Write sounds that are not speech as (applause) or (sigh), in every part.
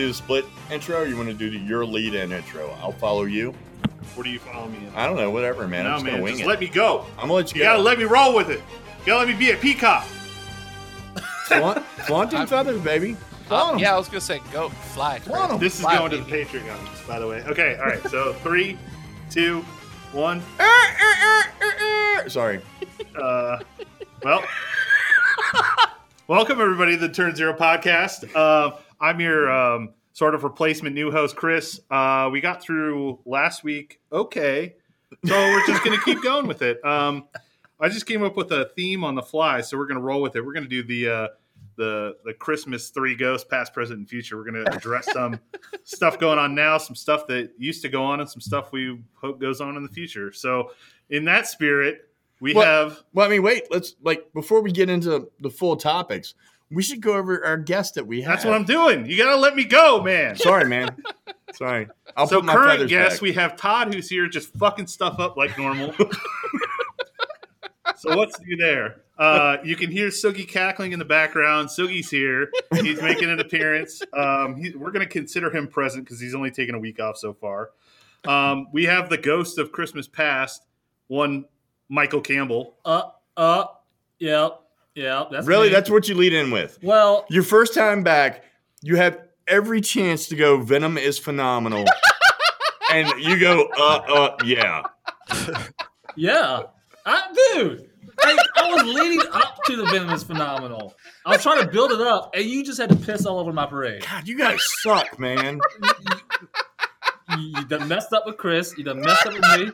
do the split intro? Or you want to do the, your lead in intro? I'll follow you. what do you follow me in? I don't know, whatever, man. I'm no, just man, gonna wing just it. let me go. I'm gonna let you, You go. gotta let me roll with it. You gotta let me be a peacock. flaunt, flaunt them (laughs) feathers, baby. Flaunt Um, 'em. yeah, I was gonna say go fly. Chris. Flaunt 'em. This is Fly, going to the. Patreon, by the way. Okay, all right. So (laughs) three, two, one. Sorry. Uh, well, (laughs) welcome everybody to the Turn Zero podcast. Uh, I'm your um, sort of replacement new host, Chris. Uh, we got through last week, okay, so we're just going to keep going with it. Um, I just came up with a theme on the fly, so we're going to roll with it. We're going to do the uh, the the Christmas three ghosts, past, present, and future. We're going to address some (laughs) stuff going on now, some stuff that used to go on, and some stuff we hope goes on in the future. So, in that spirit, we What- have. Well, I mean, wait. Let's like before we get into the full topics, we should go over our guest that we have. That's what I'm doing. You gotta let me go, man. Sorry, man. Sorry. I'll so put my current feathers guest, back. we have Todd, who's here, just fucking stuff up like normal. (laughs) so what's new there? Uh, you can hear Sugi cackling in the background. Sugi's here. He's making an appearance. Um, he, we're going to consider him present because he's only taken a week off so far. Um, we have the ghost of Christmas past, one Michael Campbell. Uh, uh, yep, yep. That's really, me. that's what you lead in with. well. Your first time back, you have every chance to go. Venom is phenomenal, (laughs) and you go, uh, uh, yeah. Yeah, I, dude. I, I was leading up to the Venom is phenomenal. I was trying to build it up, and you just had to piss all over my parade. God, you guys suck, man. (laughs) You, you done messed up with Chris. You done messed up with me.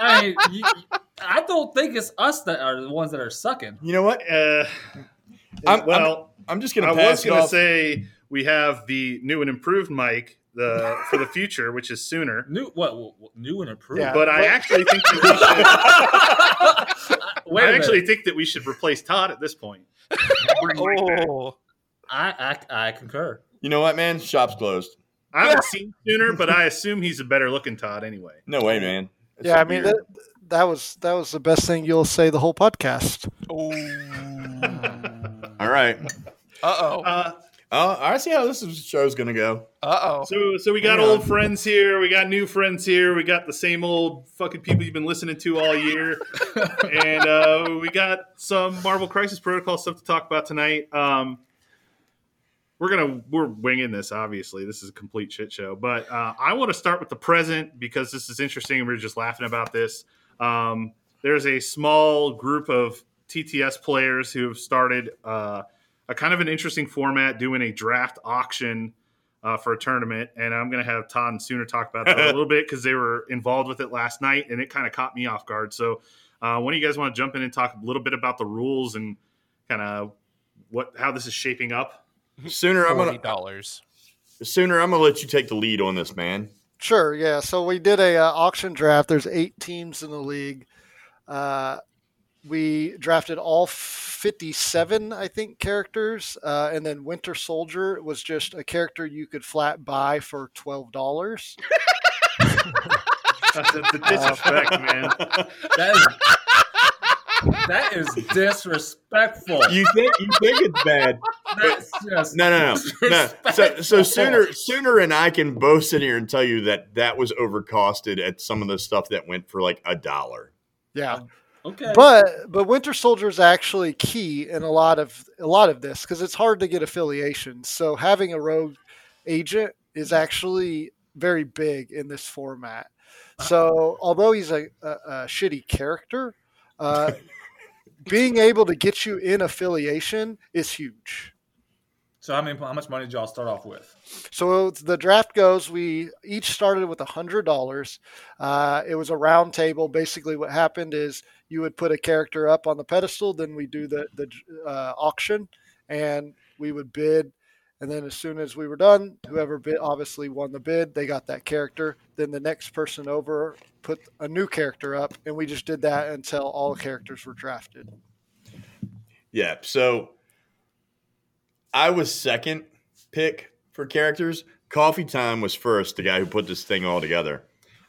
I mean, you, I don't think it's us that are the ones that are sucking. You know what? Uh, I'm- well, I'm just gonna I pass was going to off. say we have the new and improved mic the for the future, which is sooner. (laughs) New what? what new and improved. Yeah. But I actually think that we should. (laughs) Wait I a actually minute. think that we should replace Todd at this point. (laughs) Oh, I, I I concur. You know what, man? Shop's closed. I haven't seen Sooner, but I assume he's a better looking Todd anyway. No way, man. It's yeah, I mean weird. that, that was that was the best thing you'll say the whole podcast. (laughs) All right. uh oh, Uh, Oh, I see how this is- show's gonna go. uh oh. so so we got Hang on. old friends here, we got new friends here, we got the same old fucking people you've been listening to all year, (laughs) and uh, we got some Marvel Crisis Protocol stuff to talk about tonight. Um, we're gonna we're winging this. Obviously, this is a complete shit show. But uh, I want to start with the present because this is interesting, and We are just laughing about this. Um, there's a small group of TTS players who have started uh, a kind of an interesting format, doing a draft auction uh, for a tournament. And I'm going to have Todd and Sooner talk about that a (laughs) little bit because they were involved with it last night, and it kind of caught me off guard. So, uh, when do you guys want to jump in and talk a little bit about the rules and kind of what how this is shaping up? Sooner, I'm gonna dollars. sooner I'm gonna let you take the lead on this, man. Sure, yeah. So we did a uh, auction draft. There's eight teams in the league. Uh, we drafted all 57, I think, characters, uh, and then Winter Soldier was just a character you could flat buy for twelve dollars. (laughs) That's the, the disrespect, man. That is that is disrespectful. You think you think it's bad? That's just No, no, no, no. So, so sooner, sooner, and I can both sit here and tell you that that was overcosted at some of the stuff that went for like a dollar. Yeah, okay. but but Winter Soldier is actually key in a lot of a lot of this because it's hard to get affiliations. So having a rogue agent is actually very big in this format. So although he's a, a, a shitty character, uh, being able to get you in affiliation is huge. so how many how much money did y'all start off with? So the draft goes. We each started with a hundred dollars. Uh, it was a round table. Basically, what happened is you would put a character up on the pedestal, then we do the the uh, auction, and we would bid. And then as soon as we were done, whoever bid obviously won the bid. They got that character. Then the next person over put a new character up, and we just did that until all characters were drafted. Yeah. So I was second pick for characters. Coffee Time was first, the guy who put this thing all together.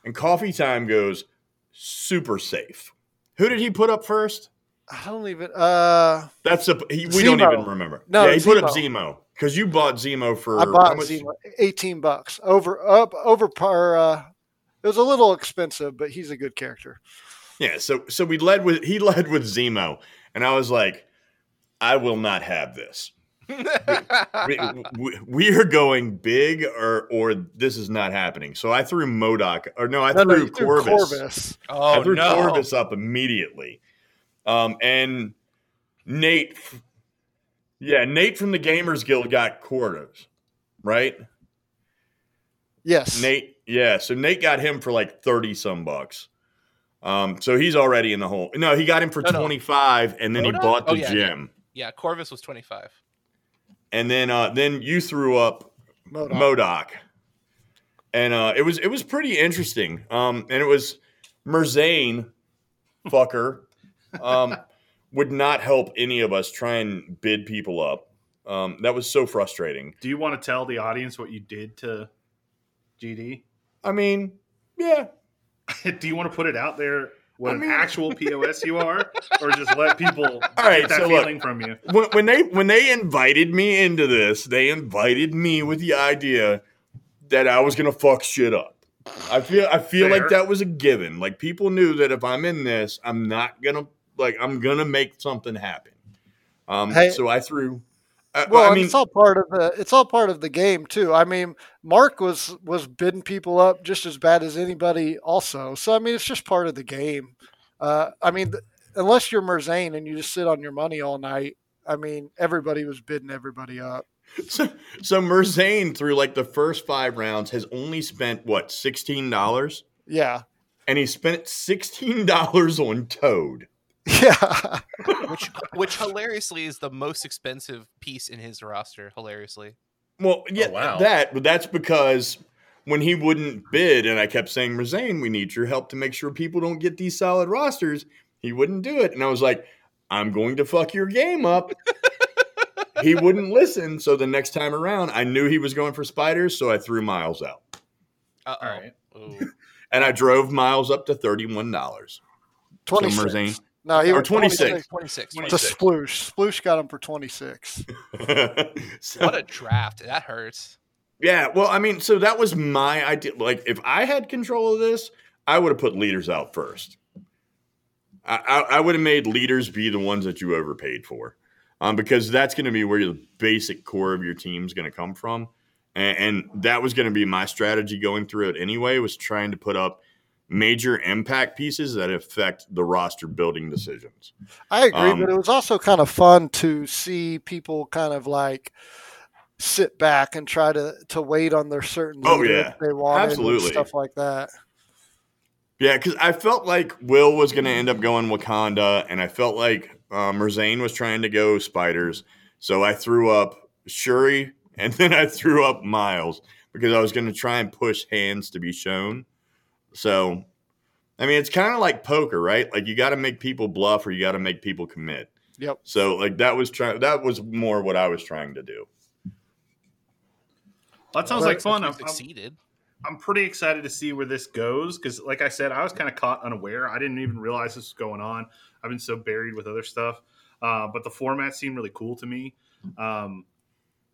And Coffee Time goes super safe. Who did he put up first? I don't even. Uh, That's a he, we don't even remember. No, yeah, he put up Zemo. Zemo. because you bought Zemo for I bought Zemo, eighteen bucks over up over par. Uh, it was a little expensive, but he's a good character. Yeah, so so we led with he (laughs) led with Zemo, and I was like, I will not have this. (laughs) We, we, we are going big, or or this is not happening. So I threw MODOK, or no, I No, no, threw you threw Corvus. Corvus. oh I threw no! Corvus up immediately. Um, and Nate, yeah, Nate from the Gamers Guild got Corvus, right? Yes, Nate, yeah. So Nate got him for like thirty some bucks. Um, so he's already in the hole. No, he got him for No, no. twenty five, and then he bought the Oh, yeah, gym. Yeah, Corvus was twenty five. And then uh, then you threw up MODOK. MODOK, and uh, it was it was pretty interesting. Um, and it was Merzane, fucker, um, would not help any of us try and bid people up. Um, that was so frustrating. Do you want to tell the audience what you did to GD? I mean, yeah, (laughs) Do you want to put it out there what I an actual POS you are, or just let people (laughs) All right, get that so look. feeling from you? when, when they when they invited me into this, they invited me with the idea that I was gonna fuck shit up. I feel I feel Fair. like that was a given. Like people knew that if I'm in this, I'm not gonna like I'm gonna make something happen. Um, Hey. so I threw. I, Well, I mean, it's all part of the it's all part of the game too. I mean, Mark was was bidding people up just as bad as anybody, also. So I mean, it's just part of the game. Uh, I mean, th- unless you're Merzane and you just sit on your money all night, I mean, everybody was bidding everybody up. (laughs) so, so Merzane through like the first five rounds has only spent what sixteen dollars, Yeah, and he spent sixteen dollars on Toad. Yeah. which which hilariously is the most expensive piece in his roster. Hilariously, Well, yeah, Oh, wow. that, but that's because when he wouldn't bid, and I kept saying, Razane, we need your help to make sure people don't get these solid rosters. He wouldn't do it, and I was like, I'm going to fuck your game up. (laughs) he wouldn't listen, so the next time around, I knew he was going for spiders, so I threw Miles out, uh All right. oh. and I drove Miles up to thirty-one dollars. Twenty Merzane. Six. No, he Or was 26. 26. To Sploosh. Sploosh got him for twenty six. (laughs) So- What a draft! That hurts. Yeah, well, I mean, so that was my idea. Like, if I had control of this, I would have put leaders out first. I, I, I would have made leaders be the ones that you overpaid for, um, because that's going to be where the basic core of your team is going to come from, and, and that was going to be my strategy going through it anyway. Was trying to put up major impact pieces that affect the roster building decisions. I agree, Um, but it was also kind of fun to see people kind of like sit back and try to to wait on their certain Oh, yeah. they wanted and Absolutely. stuff like that. Yeah, because I felt like Will was going to end up going Wakanda, and I felt like uh, Merzane was trying to go Spiders. So I threw up Shuri, (laughs) and then I threw up Miles because I was going to try and push hands to be shown. So, I mean, it's kind of like poker, right? Like you got to make people bluff, or you got to make people commit. Yep. So, like that was trying. That was more what I was trying to do. That sounds Well, like fun. I'm, I'm, succeeded. I'm pretty excited to see where this goes because, like I said, I was kind of caught unaware. I didn't even realize this was going on. I've been so buried with other stuff. Uh, but the format seemed really cool to me. Um,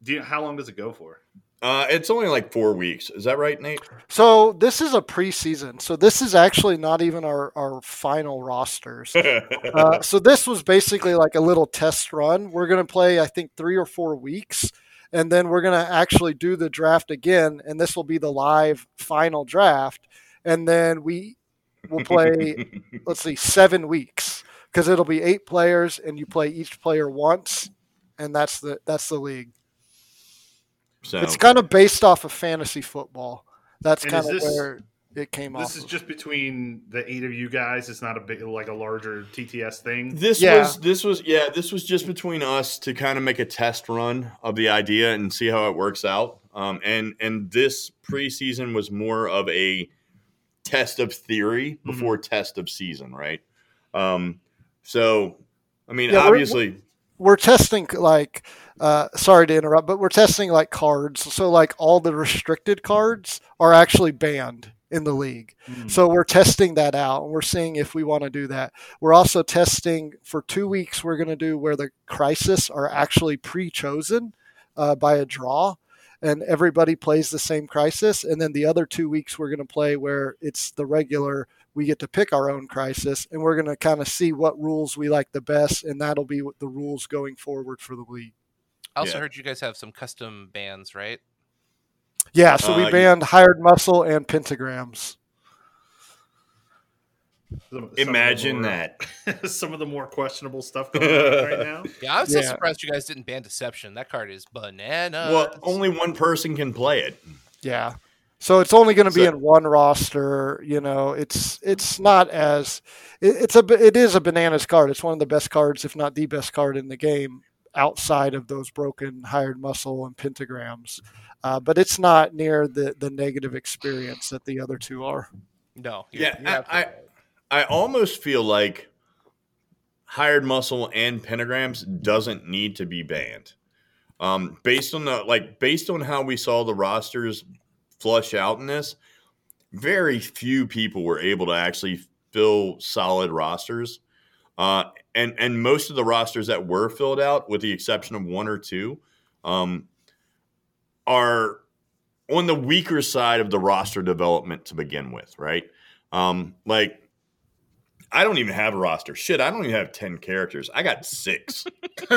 do you, how long does it go for? Uh, it's only like four weeks. Is that right, Nate? So this is a preseason. So this is actually not even our our final rosters. (laughs) Uh, so this was basically like a little test run. We're going to play, I think, three or four weeks, and then we're going to actually do the draft again. And this will be the live final draft. And then we will play, (laughs) let's see, seven weeks because it'll be eight players, and you play each player once, and that's the that's the league. So It's kind of based off of fantasy football. That's And kind of this- where it came off. This is of. just between the eight of you guys. It's not a big, like a larger TTS thing. This Yeah. was this was yeah this was just between us to kind of make a test run of the idea and see how it works out. Um, and and this preseason was more of a test of theory Mm-hmm. before test of season, right? Um, so I mean, Yeah, we're- obviously, we're testing like uh, sorry to interrupt but we're testing like cards so like all the restricted cards are actually banned in the league Mm. so we're testing that out and we're seeing if we want to do that we're also testing for two weeks we're going to do where the crisis are actually pre-chosen uh, by a draw, and everybody plays the same crisis. And then the other two weeks we're going to play where it's the regular. We get to pick our own crisis, and we're going to kind of see what rules we like the best, and that'll be the rules going forward for the league. I also Yeah. heard you guys have some custom bands, right? Yeah, so Uh, we yeah. banned hired muscle and pentagrams. Some- some Imagine more- that. (laughs) some of the more questionable stuff going on right (laughs) now. Yeah, I'm so Yeah. surprised you guys didn't ban Deception. That card is banana Well, only one person can play it. Yeah. So it's only going to be So- in one roster. You know, it's it's not as it, it's a it is a bananas card. It's one of the best cards, if not the best card in the game, outside of those broken hired muscle and pentagrams. Uh, but it's not near the the negative experience that the other two are. no. you're- Yeah, you're I, absolutely I. I almost feel like hired muscle and pentagrams doesn't need to be banned. Um, based on the like, based on how we saw the rosters flush out in this, very few people were able to actually fill solid rosters. Uh, and and most of the rosters that were filled out, with the exception of one or two, um, are on the weaker side of the roster development to begin with, right? Um, like I don't even have a roster. Shit, I don't even have ten characters. I got six. (laughs)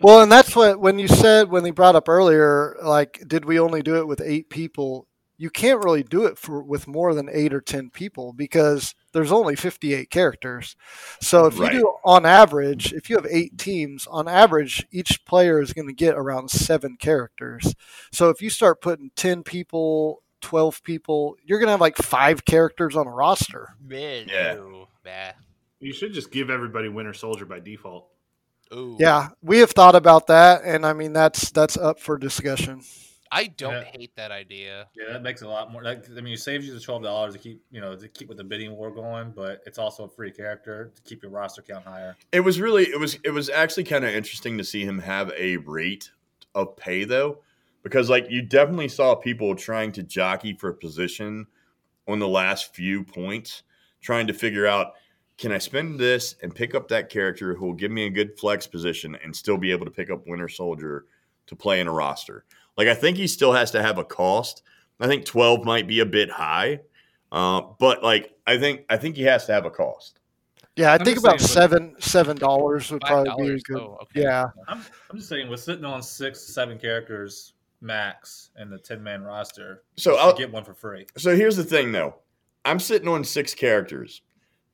Well, and that's what when you said when they brought up earlier, like, did we only do it with eight people? You can't really do it for with more than eight or ten people because there's only 58 characters. So if Right. you do on average, if you have eight teams, on average, each player is going to get around seven characters. So if you start putting 10 people, 12 people, you're going to have like five characters on a roster. Man, Yeah. no. Bah. You should just give everybody Winter Soldier by default. Ooh. Yeah, we have thought about that, and I mean that's that's up for discussion. I don't Yeah. hate that idea. Yeah, that makes a lot more. Like, I mean, it saves you the twelve dollars to keep, you know, to keep with the bidding war going, but it's also a free character to keep your roster count higher. It was really it was it was actually kind of interesting to see him have a rate of pay though, because like you definitely saw people trying to jockey for position on the last few points, trying to figure out can I spend this and pick up that character who will give me a good flex position and still be able to pick up Winter Soldier to play in a roster. Like I think he still has to have a cost. I think twelve might be a bit high, uh, but like I think I think he has to have a cost. Yeah, I I'm think about seven seven dollars would probably be a good. Oh, okay. Yeah, I'm, I'm just saying, we're sitting on six, seven characters max in the ten man roster. So I'll- get one for free. So here's the thing, though. I'm sitting on six characters,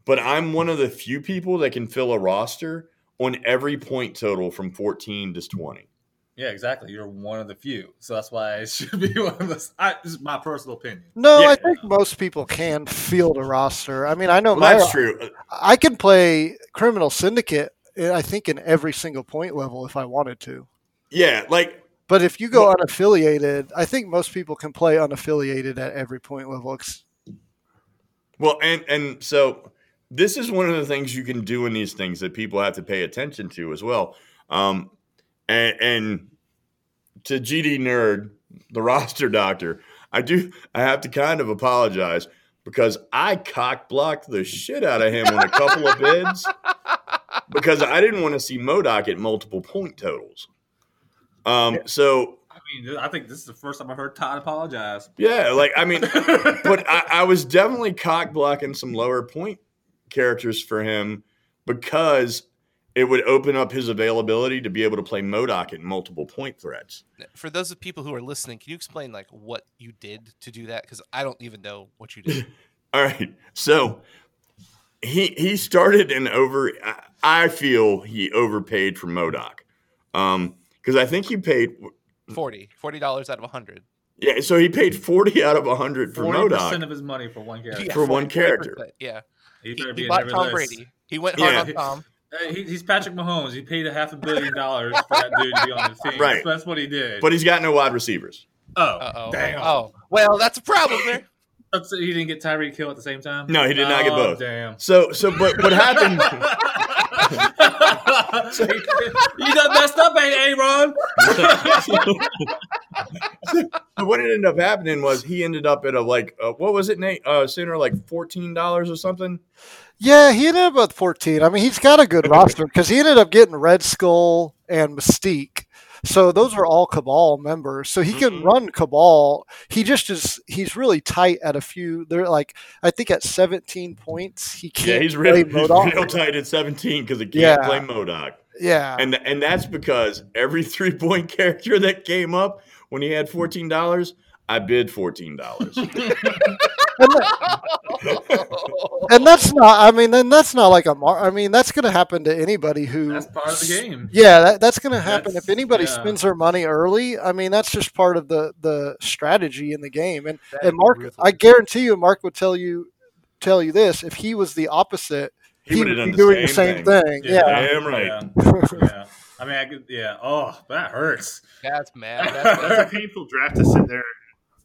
but I'm one of the few people that can fill a roster on every point total from 14 to 20. Yeah, exactly. You're one of the few, so that's why it (laughs) should be one of us. I, this is my personal opinion. no, Yeah. I think most people can field a roster. I mean, I know Well, my that's true. I can play Criminal Syndicate. eh, I think in every single point level if I wanted to. Yeah, like But if you go Well- unaffiliated, I think most people can play unaffiliated at every point level. Ex- well, and and so this is one of the things you can do in these things that people have to pay attention to as well. Um, and, and to GD Nerd, the (laughs) roster doctor, I do I have to kind of apologize because I cock blocked the shit out of him on a couple of bids because I didn't want to see MODOK at multiple point totals. Um, so mean, I think this is the first time I've heard Todd apologize. yeah, like I mean, but I, I was definitely cock blocking some lower point characters for him because it would open up his availability to be able to play MODOK at multiple point threats. For those of people who are listening, can you explain like what you did to do that? Because I don't even know what you did. (laughs) All right, so he he started an over. I, I feel he overpaid for MODOK, um, because I think he paid. 40 dollars out of hundred. Yeah, so he paid forty out of hundred for Forty MODOK. percent of his money for one character. For one character. Yeah, He he, better he be in bought every Tom list. Brady. He went hard Yeah. on Tom. Hey, he, he's Patrick Mahomes. He paid a half a billion dollars for that dude to be on the team. Right. That's what he did. But he's got no wide receivers. oh, Uh oh. damn. Oh, well, that's a problem there. That's- he didn't get Tyreek Hill at the same time. No, he did not get Oh, both. Damn. So so but what happened? (laughs) (laughs) you done messed up, ain't Aaron? (laughs) what ended up happening was he ended up at a like uh, what was it Nate uh center like fourteen dollars or something. yeah, he ended up with 14. I mean, he's got a good roster because he ended up getting Red Skull and Mystique. So those are all Cabal members. So he can Mhm. run Cabal. He just is. He's really tight at a few. They're like I think at 17 points he can't Yeah, he's play real, (laughs) he's real tight at 17 because he can't Yeah. play MODOK. Yeah, And and that's because every (laughs) three point character that came up when he had fourteen dollars, I bid fourteen dollars. and, (laughs) that- and that's not. I mean, then that's not like a. Mar- I mean, that's going to happen to anybody who. That's part of the game. Yeah, that, that's going to happen That's- if anybody yeah. spends their money early. I mean, that's just part of the the strategy in the game. And That and Mark, ruthless. I guarantee you, Mark would tell you tell you this: if he was the opposite, He he, would would be done doing the the same same thing. thing. Yeah, Damn right. Yeah. (laughs) yeah. I mean, I could. Yeah. Oh, that hurts. That's mad. (laughs) That's, That's a painful draft to sit there and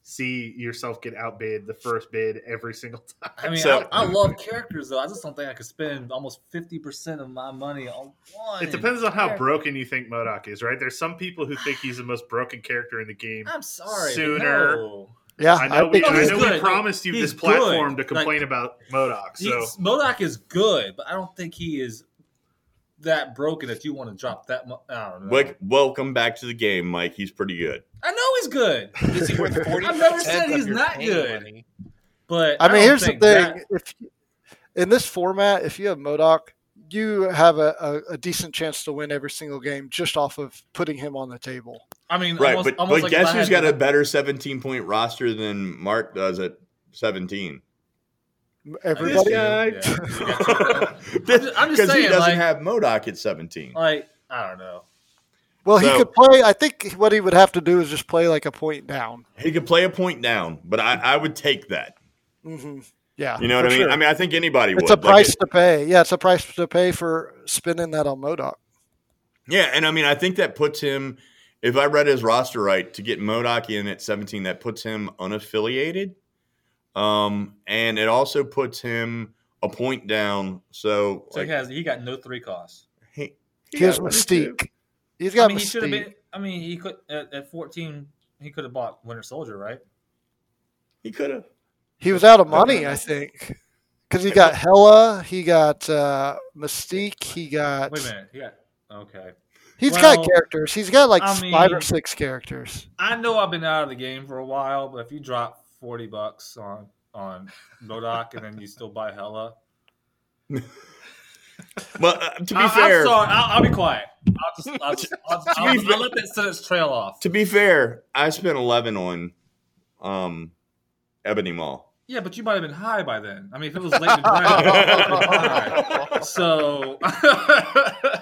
see yourself get outbid the first bid every single (laughs) time. I mean, So- I, I love characters though. I just don't think I could spend almost fifty percent of my money on one. It depends on how character. broken you think MODOK is, right? There's some people who think he's the most broken character in the game. I'm sorry. Sooner. no. yeah. I know we, think I know he's- we promised you He's this platform good. to complain about MODOK. So He's, MODOK is good, but I don't think he is that broken that you want to drop that much. I don't know. Like, welcome back to the game, Mike. He's pretty good. I know he's good, (laughs) is he worth forty? I've never said he's not good. Money? but I mean, don't here's the thing: that- if in this format, if you have MODOK, you have a, a, a decent chance to win every single game just off of putting him on the table. I mean, Right, almost, but, almost but like guess I who's got a better 17 point roster than Mark does at 17? Everybody, guy. Yeah. (laughs) (laughs) I'm just- I'm Because he doesn't like- have MODOK at 17. like I don't know. well, he could play. I think what he would have to do is just play like a point down. He could play a point down, but I, I would take that. hmm Yeah, You know what I mean? sure. I mean, I think anybody it's would. a Like, price it- to pay. Yeah, it's a price to pay for spending that on MODOK. yeah, and I mean, I think that puts him, if I read his roster right, to get MODOK in at 17, that puts him unaffiliated. Um, and it also puts him a point down. So, So like, he has he got no three costs. he, He has got one or two. Mystique. He's got I mean, he should have been. I mean, he could at, at 14. He could have bought Winter Soldier, right? He could have. He was out of money, I think, because he got Hela, he got uh, Mystique, he got. Wait a minute. He got okay. He's Well, got characters. He's got like I five or six characters. I know I've been out of the game for a while, but if you drop 40 bucks on on MODOK and then you still buy Hela, (laughs) Well, uh, to be I, fair, am sorry. I'll, I'll be quiet. I'll just, I'll, just, I'll, (laughs) To I'll, be fair- I'll let that sentence trail off. to be fair, I spent 11 on um, Ebony Maw. Yeah, but you might have been high by then. I mean, if it was late in the (laughs) draft, you might have been high. so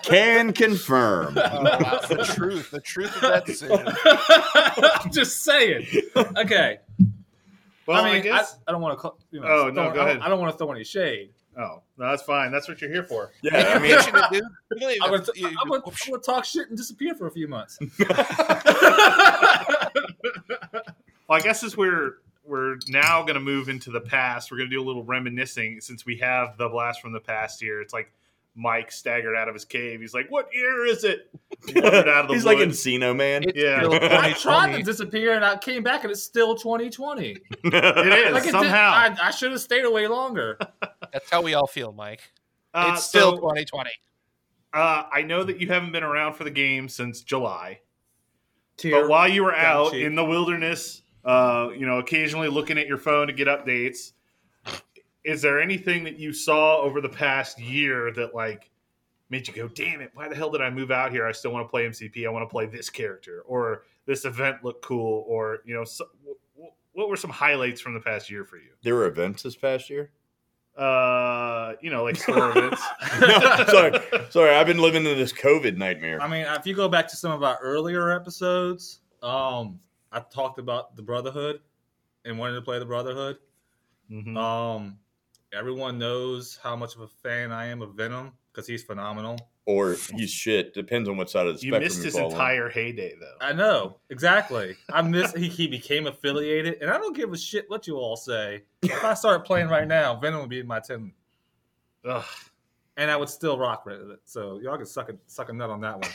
Can confirm. That's the truth. The truth of that decision. I'm just saying. Okay. Well, I I, mean, I, guess. I, don't want to. You know, Oh, no, throw- go I ahead. I don't want to throw any shade. oh, no, that's fine. That's what you're here for. Yeah, (laughs) I mean, You should do- you don't I'm gonna, you- I'm, gonna, I'm gonna talk shit and disappear for a few months. (laughs) Well, I guess as we're we're now going to move into the past, we're going to do a little reminiscing since we have the blast from the past here. It's like Mike staggered out of his cave. He's like, "What year is it?" (laughs) Wandered out of the he's like. Encino Man. It's Yeah. still (laughs) I tried to disappear and I came back and it's still 2020. (laughs) It is Like it did- somehow. I, I should have stayed away longer. That's how we all feel, Mike. Uh, It's still so, 2020. uh, I know that you haven't been around for the game since July, Tier. but while you were Got out cheap. in the wilderness, uh, you know, occasionally looking at your phone to get updates, is there anything that you saw over the past year that like made you go, "Damn it! Why the hell did I move out here? I still want to play MCP. I want to play this character, or this event looked cool, or you know, so, w- w- what were some highlights from the past year for you? There were events this past year. Uh, you know, like store events. (laughs) (laughs) no, sorry, sorry. I've been living in this COVID nightmare. I mean, if you go back to some of our earlier episodes, um, I talked about the Brotherhood and wanted to play the Brotherhood. Mhm. Um, everyone knows how much of a fan I am of Venom because he's phenomenal. or he's shit. Depends on what side of the You spectrum missed you missed his fall on. entire heyday, though. I know exactly. I miss he, he became affiliated, and I don't give a shit what you all say. If I start playing right now, Venom would be in my ten, Ugh. and I would still rock with it. So y'all can suck a suck a nut on that one.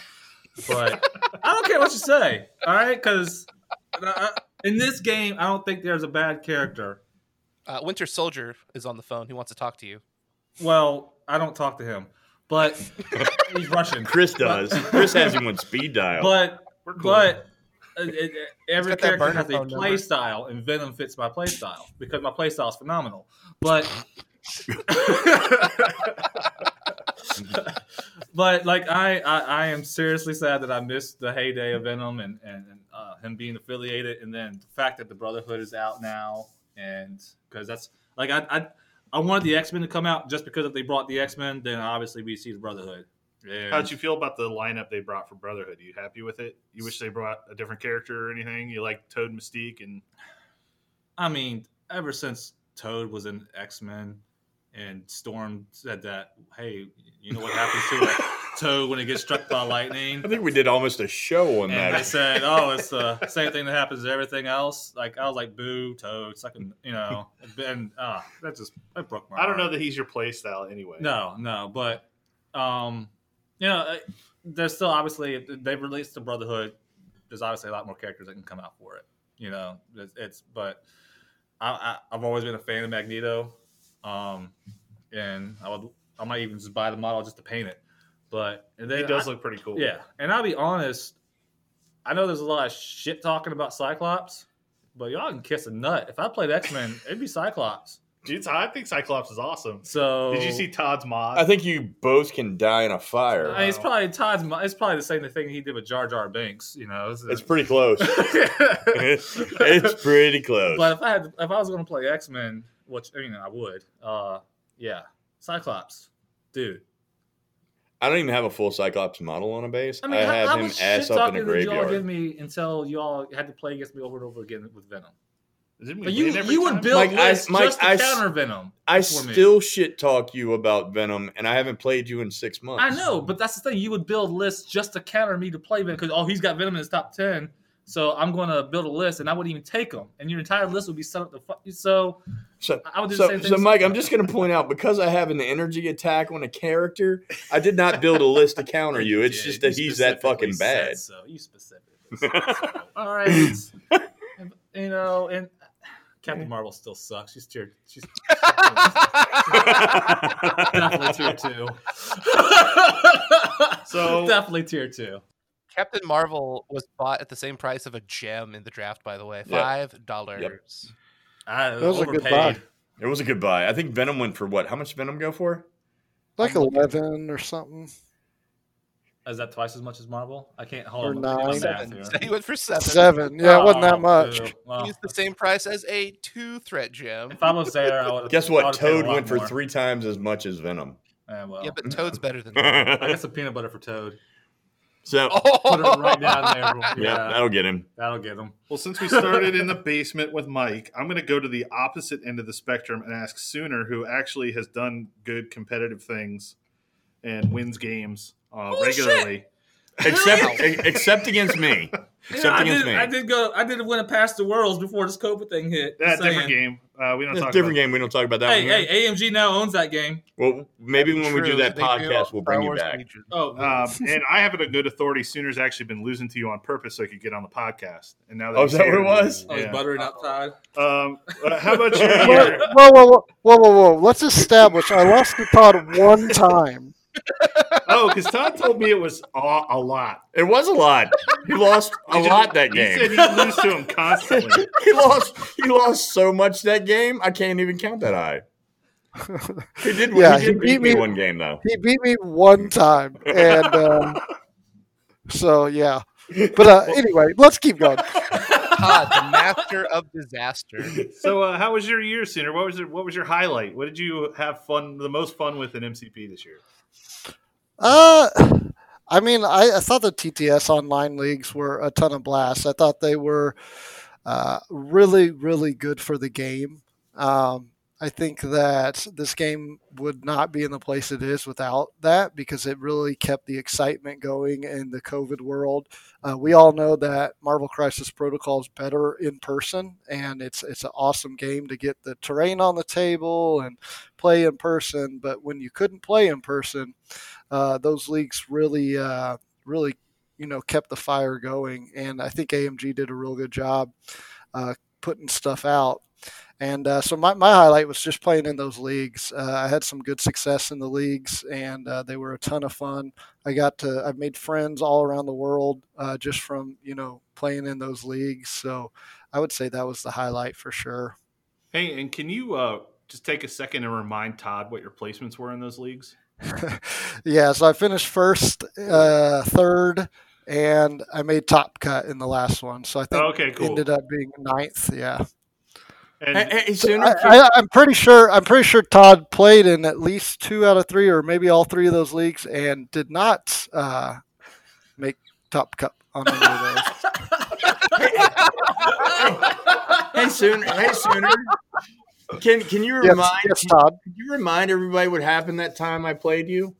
But I don't care what you say, all right? Because uh, in this game, I don't think there's a bad character. Uh, Winter Soldier is on the phone. He wants to talk to you. Well, I don't talk to him, but (laughs) he's Russian. Chris does. Chris has him on speed dial. But We're cool. But uh, (laughs) it, it, every character has a phone play number. style, and Venom fits my play style because my play style is phenomenal. But (laughs) but like I, I I am seriously sad that I missed the heyday of Venom and and, and uh, him being affiliated, and then the fact that the Brotherhood is out now, and because that's like I. I I wanted the X Men to come out just because if they brought the X Men, then obviously we see the Brotherhood. And How'd you feel about the lineup they brought for Brotherhood? Are you happy with it? You wish they brought a different character or anything? You like Toad Mystique and I mean, ever since Toad was in X Men, and Storm said that, hey, you know what happens to (laughs) a Toad when it gets struck by lightning? I think we did almost a show on And they that. said, "Oh, it's the same thing that happens to everything else." Like I was like, "Boo, Toad!" Sucking, you know. And uh, that just that broke my. I don't know that he's your play style anyway. No, no, but um, you know, uh, there's still obviously they've released the Brotherhood. There's obviously a lot more characters that can come out for it. You know, it's, it's but I, I I've always been a fan of Magneto, um, and I would I might even just buy the model just to paint it. But and he then does I- look pretty cool. yeah, and I'll be honest. I know there's a lot of shit talking about Cyclops, but y'all can kiss a nut. If I played X Men, it'd be Cyclops. Dude, I think Cyclops is awesome. So Did you see Todd's mod? I think you both can die in a fire. I mean, it's probably Todd's. mo- It's probably the same thing he did with Jar Jar Binks. You know, it's, It's pretty close. (laughs) (laughs) it's pretty close. But if I had, if I was going to play X Men, which you know I would, uh, yeah, Cyclops, dude. I don't even have a full Cyclops model on a base. I I, mean, how, have how him much ass shit up in a talking did y'all give me until y'all had to play against me over and over again with Venom? But you win every you would build Mike, I- lists Mike, just to I s- counter Venom. I for me. still shit talk you about Venom, and I haven't played you in six months. I know, but that's the thing. You would build lists just to counter me to play Venom because oh, he's got Venom in his top ten, so I'm going to build a list, and I wouldn't even take them, and your entire list would be set up to fuck you. So So, I would do the so, same thing. so Mike, I'm just going to point out because I have an energy attack on a character, I did not build a list to counter you. It's Yeah, just that he's that fucking bad. So you specifically. said (laughs) so. All right, you know, and Captain Marvel still sucks. She's tier. She's definitely tier two. So- definitely tier two. Captain Marvel was bought at the same price of a gem in the draft, by the way, five dollars. Ah, I That was a good buy. It was a good buy. I think Venom went for what? How much did Venom go for? Like eleven or something. Is that twice as much as Marvel? I can't hold Or on. Nine. Seven. (laughs) he went for seven. Seven. Yeah, it wasn't that Oh, much. Well, He's the same price as a two-threat gem. if I was there, I would. Guess what? Toad went for three times as much as Venom. Yeah, well, Yeah, but Toad's better than. (laughs) I guess a peanut butter for Toad. So, (laughs) Put it right down there. yeah, Yeah, that'll get him. that'll get him. Well, since we started in the basement with Mike, I'm going to go to the opposite end of the spectrum and ask Sooner, who actually has done good competitive things and wins games uh, Bullshit. regularly. Except, except against me. (laughs) Except Yeah, I against did, me. I did go. I did win a past the worlds before this COVID thing hit. That Just different game. Uh, we don't It's a different about. game. We don't talk about that Hey, one. hey, AMG now owns that game. Well, maybe when we do that they do podcast, we'll bring you back. Legion. Oh, Um, and I have it a good authority. Sooner's actually been losing to you on purpose so I could get on the podcast. And now that Oh, is that what it was? I was buttering up Todd. Um, uh, how about your (laughs) Whoa, whoa, whoa, whoa, whoa, whoa, whoa! Let's establish. I lost to Todd one time. Oh, because Todd told me it was a, a lot. It was a lot. He lost a He just- lot that He said game. you lose to him constantly. (laughs) He lost. He lost so much that game. I can't even count that high. (laughs) He did. Yeah, he he did beat beat me me- one game though. He beat me one time, and um, (laughs) so yeah. But uh, anyway, let's keep going. Todd, the master of disaster. So, uh, how was your year, Sooner? What was your, what was your highlight? What did you have fun, the most fun with in MCP this year? Uh, I mean, I, I thought the TTS online leagues were a ton of blasts. I thought they were uh, really, really good for the game. Um, I think that this game would not be in the place it is without that because it really kept the excitement going in the COVID world. Uh, we all know that Marvel Crisis Protocol is better in person, and it's it's an awesome game to get the terrain on the table and play in person. But when you couldn't play in person, uh, those leagues really, uh, really, you know, kept the fire going. And I think AMG did a real good job uh, putting stuff out. And uh, so my, my highlight was just playing in those leagues. Uh, I had some good success in the leagues, and uh, they were a ton of fun. I got to I've made friends all around the world uh, just from you know playing in those leagues. So I would say that was the highlight for sure. Hey, and can you uh, just take a second and remind Todd what your placements were in those leagues? (laughs) yeah, so I finished first, uh, third, and I made top cut in the last one. So I think Okay, cool. ended up being ninth. Yeah, And Hey, hey, I, I, I'm pretty sure I'm pretty sure Todd played in at least two out of three, or maybe all three of those leagues, and did not uh, make top cup on any of those. (laughs) hey Sooner, hey Sooner. Can can you yes, remind yes, Todd. can you remind everybody what happened that time I played you?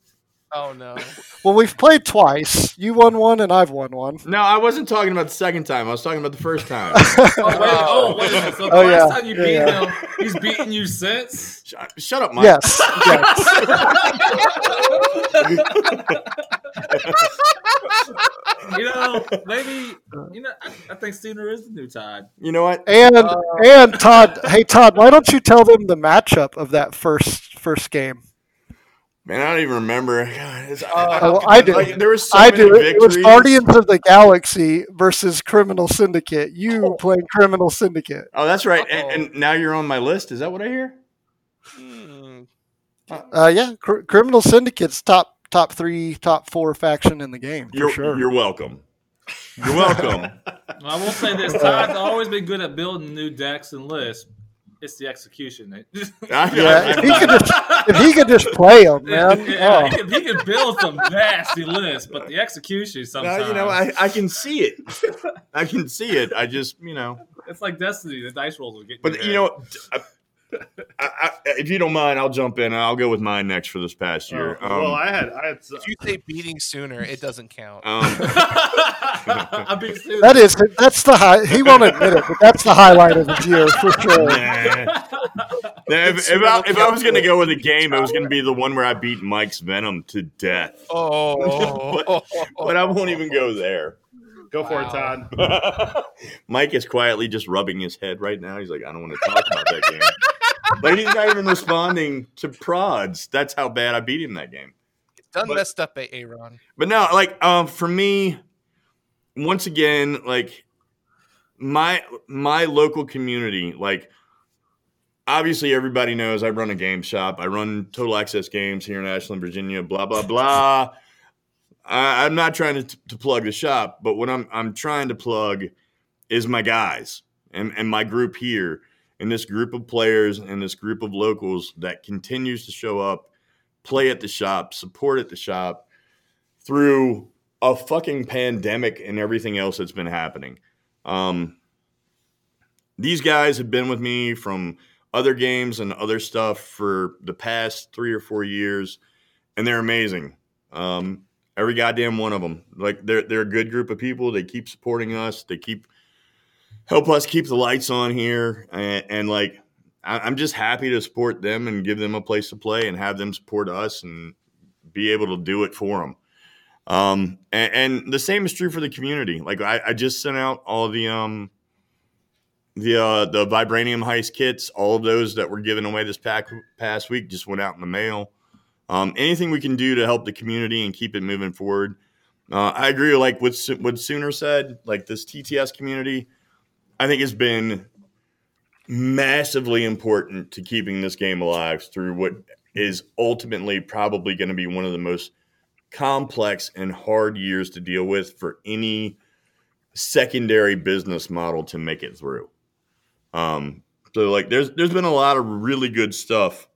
Oh no. (laughs) Well, we've played twice. You won one, and I've won one. No, I wasn't talking about the second time. I was talking about the first time. (laughs) Oh, wait, oh, oh, oh, wait a minute. So the Oh, last yeah. time you Yeah, beat yeah. him, he's beaten you since? shut, shut up, Mike. Yes, yes. (laughs) You know, maybe, you know, I, I think Steiner is the new Todd. You know what? And uh, and Todd, hey Todd, why don't you tell them the matchup of that first first game? Man, I don't even remember. God, it's- Oh, I do. like, there was so I many do. It was. Guardians of the Galaxy versus Criminal Syndicate. You playing Criminal Syndicate. Oh, that's right. And, and now you're on my list. Is that what I hear? Hmm. Uh, yeah, Cr- Criminal Syndicate's top top three, top four faction in the game for You're sure. you're welcome. You're welcome. (laughs) I will say this: (laughs) Todd's always been good at building new decks and lists. It's the execution. (laughs) Ah, yeah, if he could just if he could just play them, man. yeah, he, Oh. can, he can build some nasty lists, but the execution No, sometimes. you know, I, I can see it. I can see it. I just, you know. it's like Destiny. The dice rolls will get. But you know. I, I, I, if you don't mind, I'll jump in and I'll go with mine next for this past year. Oh, Um, well, I had I had If you say beating sooner, it doesn't count. um, a big student. That is that's the high. He won't admit it, but that's the highlight of the year for sure. nah. Nah, if, if, I, if I was going to go with a game, it was going to be the one where I beat Mike's Venom to death. Oh, But I won't even go there. go for it, Todd. (laughs) Mike is quietly just rubbing his head right now. He's like, I don't want to talk about that game. (laughs) Like he's not even responding to prods. That's how bad I beat him that game. done But- messed up, Aaron. But no, like um, for me, once again, like my my local community, like obviously everybody knows I run a game shop. I run Total Access Games here in Ashland, Virginia. Blah blah blah. I, I'm not trying to, to plug the shop, but what I'm I'm trying to plug is my guys and, and my group here and this group of players and this group of locals that continues to show up, play at the shop, support at the shop through a fucking pandemic and everything else that's been happening. Um, these guys have been with me from other games and other stuff for the past three or four years, and they're amazing. Um, every goddamn one of them. Like they're they're a good group of people. They keep supporting us. They keep help us keep the lights on here, and, and like I, I'm just happy to support them and give them a place to play and have them support us and be able to do it for them. Um, and, and the same is true for the community. Like I, I just sent out all the um the uh, the vibranium heist kits. All of those that were given away this pack, past week just went out in the mail. Um, anything we can do to help the community and keep it moving forward. Uh, I agree. Like what what Sooner said, like this TTS community, I think has been massively important to keeping this game alive through what is ultimately probably going to be one of the most complex and hard years to deal with for any secondary business model to make it through. Um, so like there's there's been a lot of really good stuff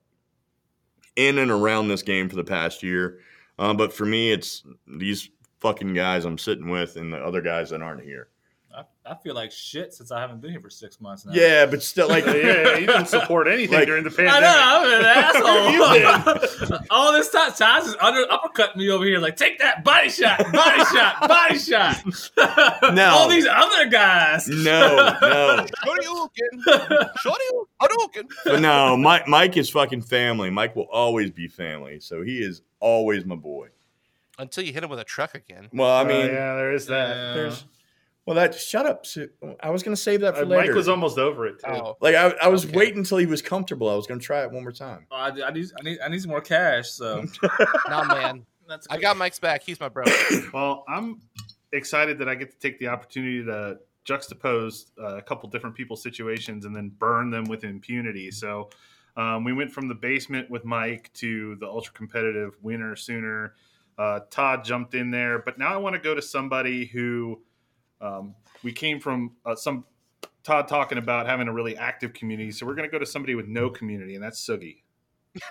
in and around this game for the past year. Um, but for me, it's these fucking guys I'm sitting with and the other guys that aren't here. I, I feel like shit since I haven't been here for six months now. Yeah, but still, like, (laughs) yeah, yeah, you didn't support anything Like- during the pandemic. I know, I'm an You asshole. (laughs) All this time, Todd's is under uppercut me over here, like, take that body shot, body (laughs) shot, body shot. No. All these other guys. no, no. Shoryuken. Shoryuken. But no, Mike, Mike is fucking family. Mike will always be family. So he is always my boy. Until you hit him with a truck again. Well, I Uh, mean, yeah, there is that. Yeah. there's Well, that shut up. I was going to save that for Uh, later. Mike was almost over it too. Oh, like I, I was Okay. waiting until he was comfortable. I was going to try it one more time. Oh, I, I need I need I need some more cash. So (laughs) nah, man. that's I got Mike's back. He's my bro. (coughs) Well, I'm excited that I get to take the opportunity to juxtapose uh, a couple different people's situations and then burn them with impunity. So um, we went from the basement with Mike to the ultra competitive winner sooner. Uh, Todd jumped in there, but now I want to go to somebody who um, we came from uh, some Todd talking about having a really active community. So we're going to go to somebody with no community, and that's Sugi. (laughs)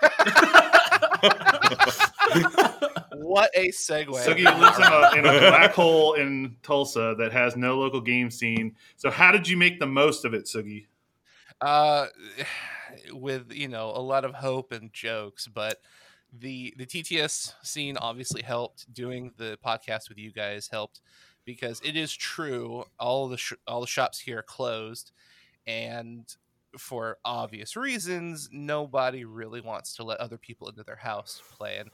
what a segue. Sugi lives in a, in a black hole in Tulsa that has no local game scene. So, how did you make the most of it, Sugi? uh (sighs) with you know a lot of hope and jokes but the the tts scene obviously helped doing the podcast with you guys helped because it is true all the sh- all the shops here are closed and for obvious reasons nobody really wants to let other people into their house to play and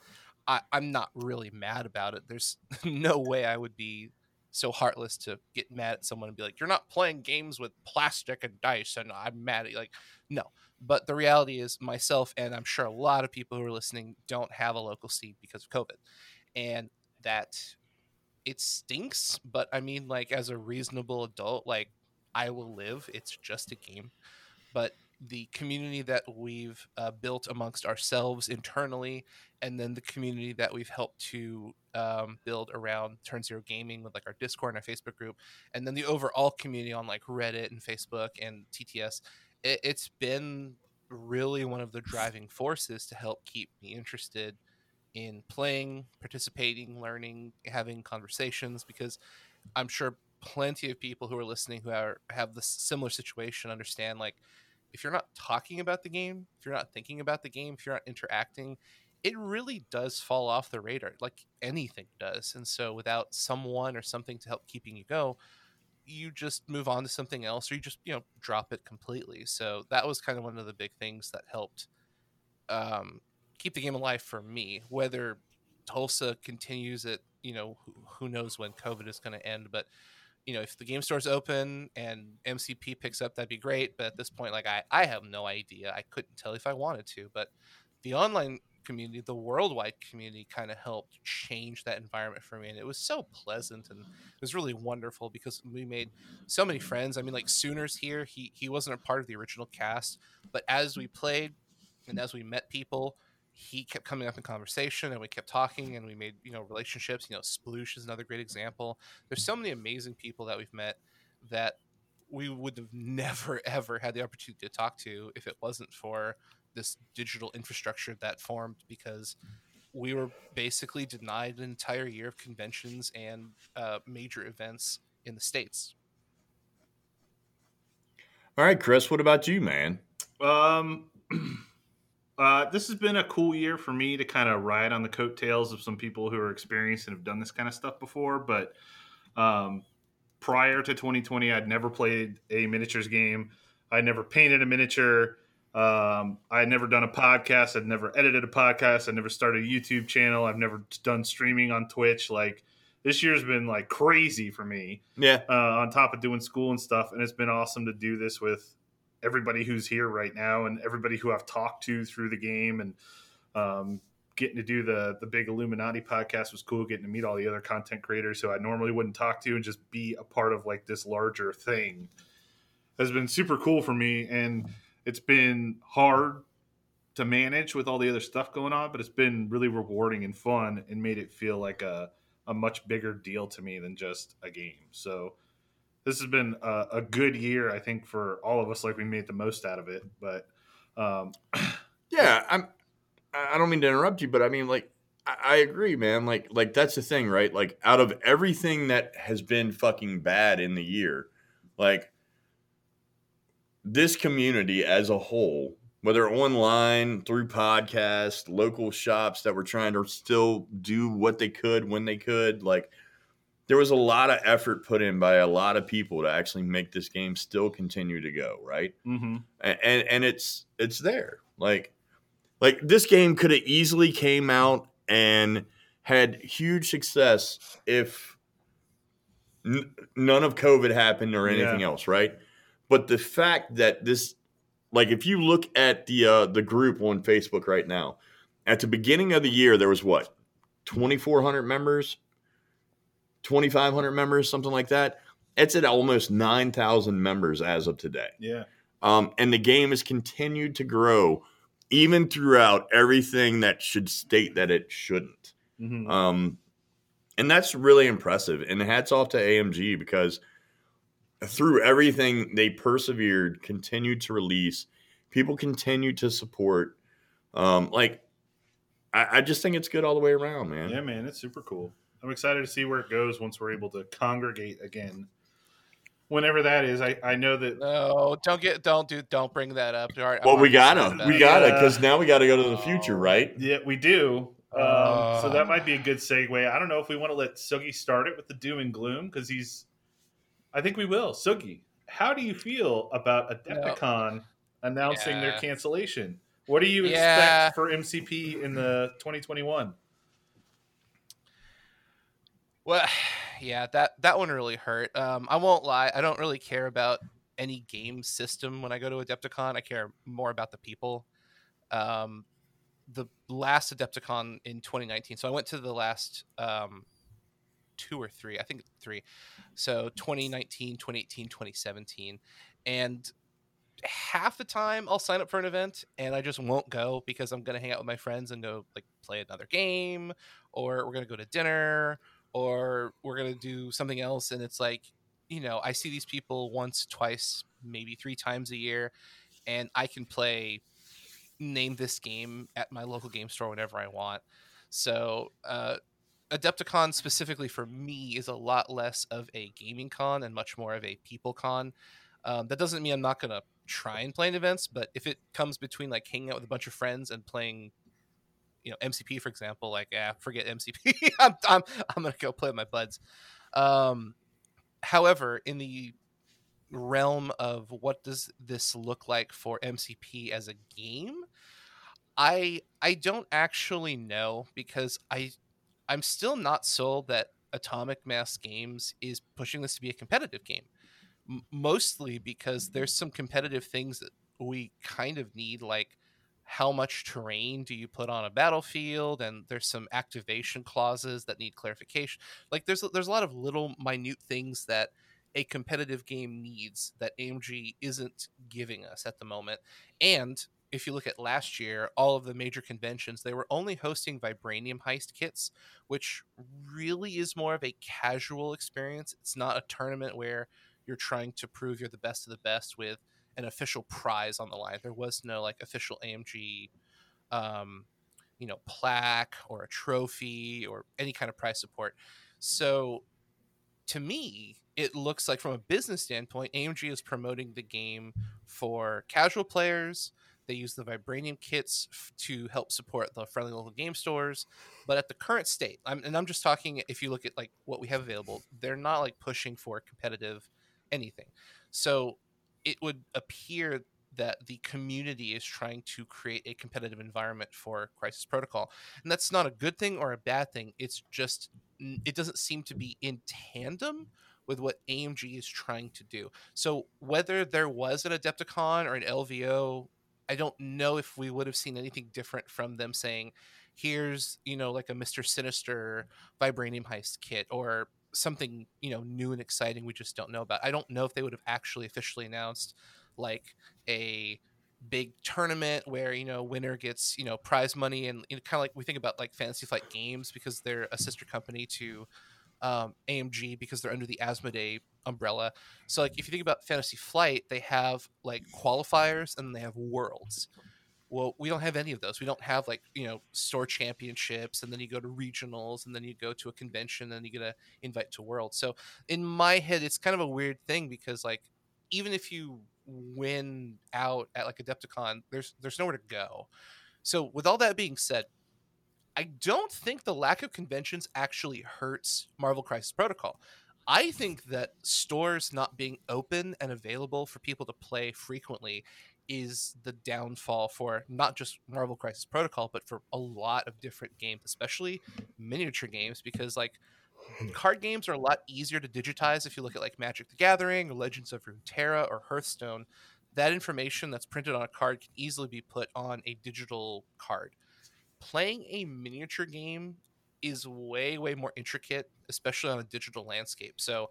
I, i'm not really mad about it there's (laughs) no way i would be so heartless to get mad at someone and be like, "You're not playing games with plastic and dice," and I'm mad at you. Like, no. But the reality is, myself and I'm sure a lot of people who are listening don't have a local scene because of COVID, and that it stinks. But I mean, like as a reasonable adult, like I will live. It's just a game, but the community that we've uh, built amongst ourselves internally and then the community that we've helped to um, build around turn zero gaming with like our discord and our facebook group and then the overall community on like reddit and facebook and tts it, it's been really one of the driving forces to help keep me interested in playing participating learning having conversations because i'm sure plenty of people who are listening who are have this similar situation understand like if you're not talking about the game if you're not thinking about the game if you're not interacting it really does fall off the radar like anything does. And so without someone or something to help keeping you go you just move on to something else or you just you know drop it completely. So that was kind of one of the big things that helped um, keep the game alive for me whether tulsa continues it you know who, who knows when covid is going to end but you know if the game store's open and mcp picks up that'd be great but at this point like i i have no idea i couldn't tell if i wanted to but the online community, the worldwide community, kind of helped change that environment for me, and it was so pleasant and it was really wonderful because we made so many friends. I mean, like Sooners here, he he wasn't a part of the original cast, but as we played and as we met people, he kept coming up in conversation, and we kept talking, and we made you know relationships. You know, Sploosh is another great example. There's so many amazing people that we've met that we would have never (laughs) ever had the opportunity to talk to if it wasn't for this digital infrastructure that formed because we were basically denied an entire year of conventions and uh, major events in the states. All right, Chris, what about you, man? Um, (clears throat) uh, this has been a cool year for me to kind of ride on the coattails of some people who are experienced and have done this kind of stuff before. But um, prior to 2020, I'd never played a miniatures game. I never painted a miniature. Um, I had never done a podcast. I'd never edited a podcast. I never started a YouTube channel. I've never done streaming on Twitch. Like this year's been like crazy for me Yeah. uh, on top of doing school and stuff. And it's been awesome to do this with everybody who's here right now and everybody who I've talked to through the game and um, getting to do the the big Illuminati podcast was cool. Getting to meet all the other content creators who I normally wouldn't talk to and just be a part of like this larger thing has been super cool for me. And it's been hard to manage with all the other stuff going on, but it's been really rewarding and fun and made it feel like a a much bigger deal to me than just a game. So this has been a, a good year, I think, for all of us. Like we made the most out of it. But um, (clears throat) Yeah, I'm. I don't mean to interrupt you, but I mean, like, I, I agree, man. Like, like that's the thing, right? Like, out of everything that has been fucking bad in the year, like, this community as a whole, whether online through podcasts, local shops that were trying to still do what they could when they could, like. There was a lot of effort put in by a lot of people to actually make this game still continue to go, right? mhm. and and, it's it's there like like this game could have easily came out and had huge success if N- none of COVID happened or anything Yeah. else, right? But the fact that this, like, if you look at the uh, the group on Facebook right now, at the beginning of the year there was what twenty four hundred members, twenty five hundred members, something like that. It's at almost nine thousand members as of today. Yeah. Um, and the game has continued to grow even throughout everything that should state that it shouldn't. Mhm. Um, and that's really impressive. And hats off to AMG because through everything they persevered, continued to release, people continue to support. Um, like, I, I just think it's good all the way around, man. Yeah, man, it's super cool. I'm excited to see where it goes once we're able to congregate again. Whenever that is, I, I know that No, don't get, don't do, don't bring that up. All right, Well, we gotta, we gotta, Yeah. because now we gotta go to the future, Oh. right? yeah, we do. Um, so Uh. that might be a good segue. I don't know if we want to let Sugi start it with the doom and gloom because he's. I think we will. Sugi, how do you feel about Adepticon announcing their cancellation? What do you Yeah. expect for MCP in the 2021? Well, (sighs) yeah, that that one really hurt. Um, I won't lie, I don't really care about any game system when I go to Adepticon. I care more about the people. Um, the last Adepticon in 2019. So I went to the last um, two or three, I think three. So 2019, 2018, 2017, and half the time I'll sign up for an event and I just won't go because I'm gonna hang out with my friends and go like play another game, or we're gonna go to dinner, or we're gonna do something else. And it's like, you know, I see these people once, twice, maybe three times a year, and I can play name this game at my local game store whenever I want. So uh, Adepticon specifically for me is a lot less of a gaming con and much more of a people con. Um, that doesn't mean I'm not gonna try and play in events, but if it comes between like hanging out with a bunch of friends and playing, you know, MCP for example, like yeah, forget MCP. (laughs) I'm, I'm I'm gonna go play with my buds. Um, however, in the realm of what does this look like for MCP as a game, I I don't actually know because I I'm still not sold that Atomic Mass Games is pushing this to be a competitive game. M- mostly because there's some competitive things that we kind of need like how much terrain do you put on a battlefield and there's some activation clauses that need clarification. Like there's there's a lot of little minute things that a competitive game needs that AMG isn't giving us at the moment. And if you look at last year all of the major conventions they were only hosting vibranium heist kits which really is more of a casual experience. It's not a tournament where you're trying to prove you're the best of the best with an official prize on the line. There was no like official AMG, um, you know, plaque or a trophy or any kind of prize support. So to me, it looks like from a business standpoint, AMG is promoting the game for casual players. They use the vibranium kits f- to help support the friendly local game stores. But at the current state, I'm, and I'm just talking if you look at like what we have available, they're not like pushing for competitive anything. So it would appear that the community is trying to create a competitive environment for Crisis Protocol. And that's not a good thing or a bad thing. It's just, it doesn't seem to be in tandem with what AMG is trying to do. So whether there was an Adepticon or an LVO, I don't know if we would have seen anything different from them saying, here's, you know, like a Mr. Sinister Vibranium Heist kit or something you know new and exciting we just don't know about. I don't know if they would have actually officially announced like a big tournament where you know winner gets you know prize money and you know, kind of like we think about like fantasy flight games because they're a sister company to um, amg because they're under the asmodee umbrella. So like if you think about fantasy flight they have like qualifiers and they have worlds well we don't have any of those. We don't have like you know store championships and then you go to regionals and then you go to a convention and you get a invite to world so in my head it's kind of a weird thing because like even if you win out at like adepticon there's there's nowhere to go. So with all that being said i don't think the lack of conventions actually hurts marvel crisis protocol. I think that stores not being open and available for people to play frequently is the downfall for not just Marvel Crisis Protocol, but for a lot of different games, especially miniature games, because like card games are a lot easier to digitize if you look at like Magic the Gathering or Legends of Runeterra or Hearthstone. That information that's printed on a card can easily be put on a digital card. Playing a miniature game is way way more intricate, especially on a digital landscape. So,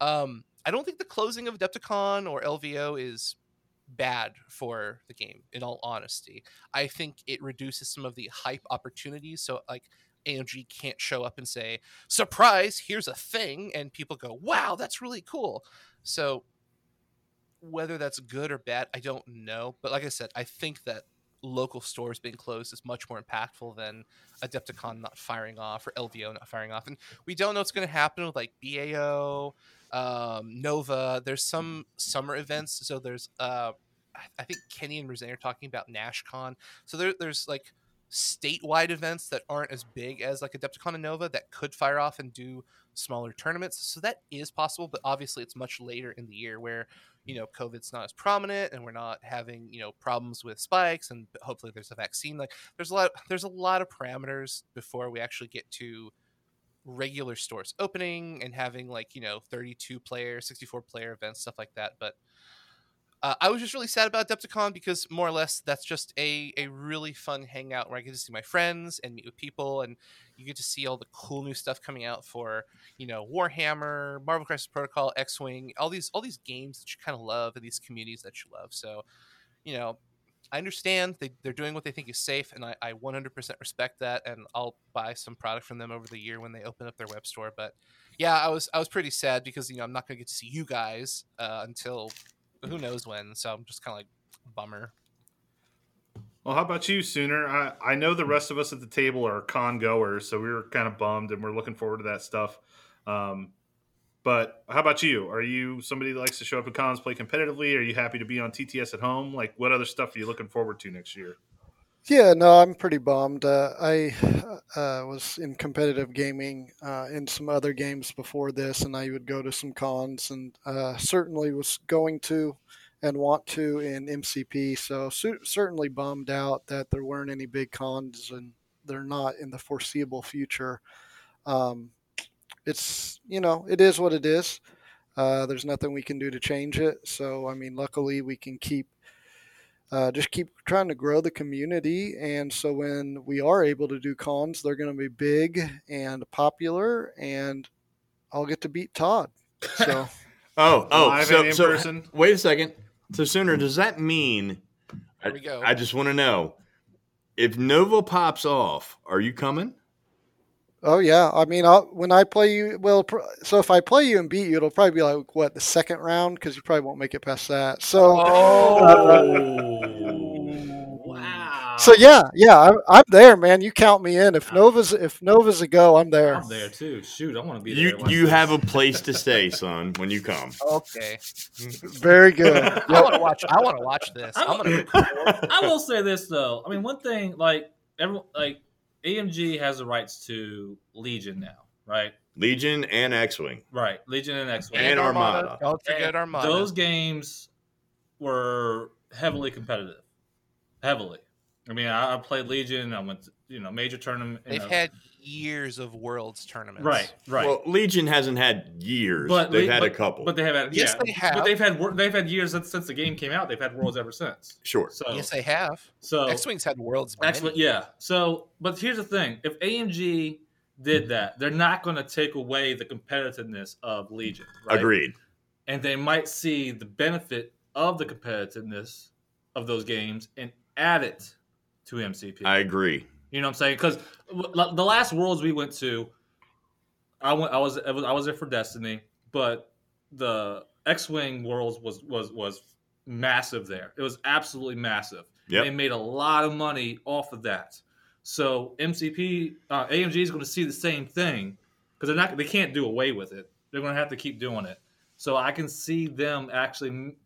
um, I don't think the closing of Adepticon or LVO is bad for the game. In all honesty, I think it reduces some of the hype opportunities. So, like AMG can't show up and say, surprise, here's a thing. And people go, wow, that's really cool. So whether that's good or bad, I don't know. But like I said, I think that local stores being closed is much more impactful than Adepticon not firing off or LVO not firing off. And we don't know what's going to happen with like BAO, um, Nova. There's some summer events. So there's, uh, I think Kenny and Roseanne are talking about NashCon. So there, there's like statewide events that aren't as big as like Adepticon and Nova that could fire off and do smaller tournaments. So that is possible, but obviously it's much later in the year where you know COVID's not as prominent and we're not having you know problems with spikes and hopefully there's a vaccine. Like there's a lot there's a lot of parameters before we actually get to regular stores opening and having like you know 32 player 64 player events stuff like that but uh, I was just really sad about Adepticon because more or less that's just a, a really fun hangout where I get to see my friends and meet with people and you get to see all the cool new stuff coming out for you know Warhammer, Marvel Crisis Protocol, X Wing, all these all these games that you kind of love and these communities that you love. So, you know, I understand they, they're doing what they think is safe, and I, I 100% respect that. And I'll buy some product from them over the year when they open up their web store. But yeah, I was I was pretty sad because you know I'm not going to get to see you guys uh, until who knows when. So I'm just kind of like bummer. Well, how about you, Sooner? I, I know the rest of us at the table are con goers, so we were kind of bummed and we're looking forward to that stuff. Um, but how about you? Are you somebody that likes to show up at cons, play competitively? Are you happy to be on TTS at home? Like, what other stuff are you looking forward to next year? Yeah, no, I'm pretty bummed. Uh, I uh, was in competitive gaming uh, in some other games before this, and I would go to some cons, and uh, certainly was going to and want to in MCP. So certainly bummed out that there weren't any big cons, and they're not in the foreseeable future. Um, it's you know it is what it is. Uh, there's nothing we can do to change it. So I mean, luckily we can keep uh, just keep trying to grow the community. And so when we are able to do cons, they're going to be big and popular, and I'll get to beat Todd. So, (laughs) oh, oh, Live so, and in so person? wait a second. So, Sooner, does that mean? I, Here we go. I just want to know if Nova pops off, are you coming? Oh yeah, I mean, I'll, when I play you, well, pr- so if I play you and beat you, it'll probably be like what the second round because you probably won't make it past that. So, oh. (laughs) wow. so yeah, yeah, I'm, I'm there, man. You count me in. If Nova's if Nova's a go, I'm there. I'm there too. Shoot, I want to be there. You you this. have a (laughs) place to stay, son, when you come. Okay, Very good. (laughs) I want to watch. I want to watch this. I'm gonna. I will say this though. I mean, one thing like everyone like AMG has the rights to Legion now, right? Legion and X-wing. Right, Legion and X. Wing. And Armada. Don't forget And Armada. Those games were heavily competitive, heavily. I mean, I, I played Legion. I went, to, you know, major tournament. They've know. had years of worlds tournaments. right, right. Well, Legion hasn't had years. but They've Le- had but, a couple. But they have had, Yes, yeah, they have. But they've had they've had years since, since the game came out. They've had worlds ever since. sure. So Yes, they have. so X Wings had worlds. many. Excellent. Yeah. So, but here's the thing: if AMG did that, they're not going to take away the competitiveness of Legion. Right? Agreed. And they might see the benefit of the competitiveness of those games and add it to MCP. I agree. You know what I'm saying? Because the last Worlds we went to, I went. I was. I was. I was there for Destiny, but the X-wing Worlds was was was massive there. It was absolutely massive. Yep. They made a lot of money off of that. So MCP, uh, AMG is going to see the same thing because they're not. They can't do away with it. They're going to have to keep doing it. So I can see them actually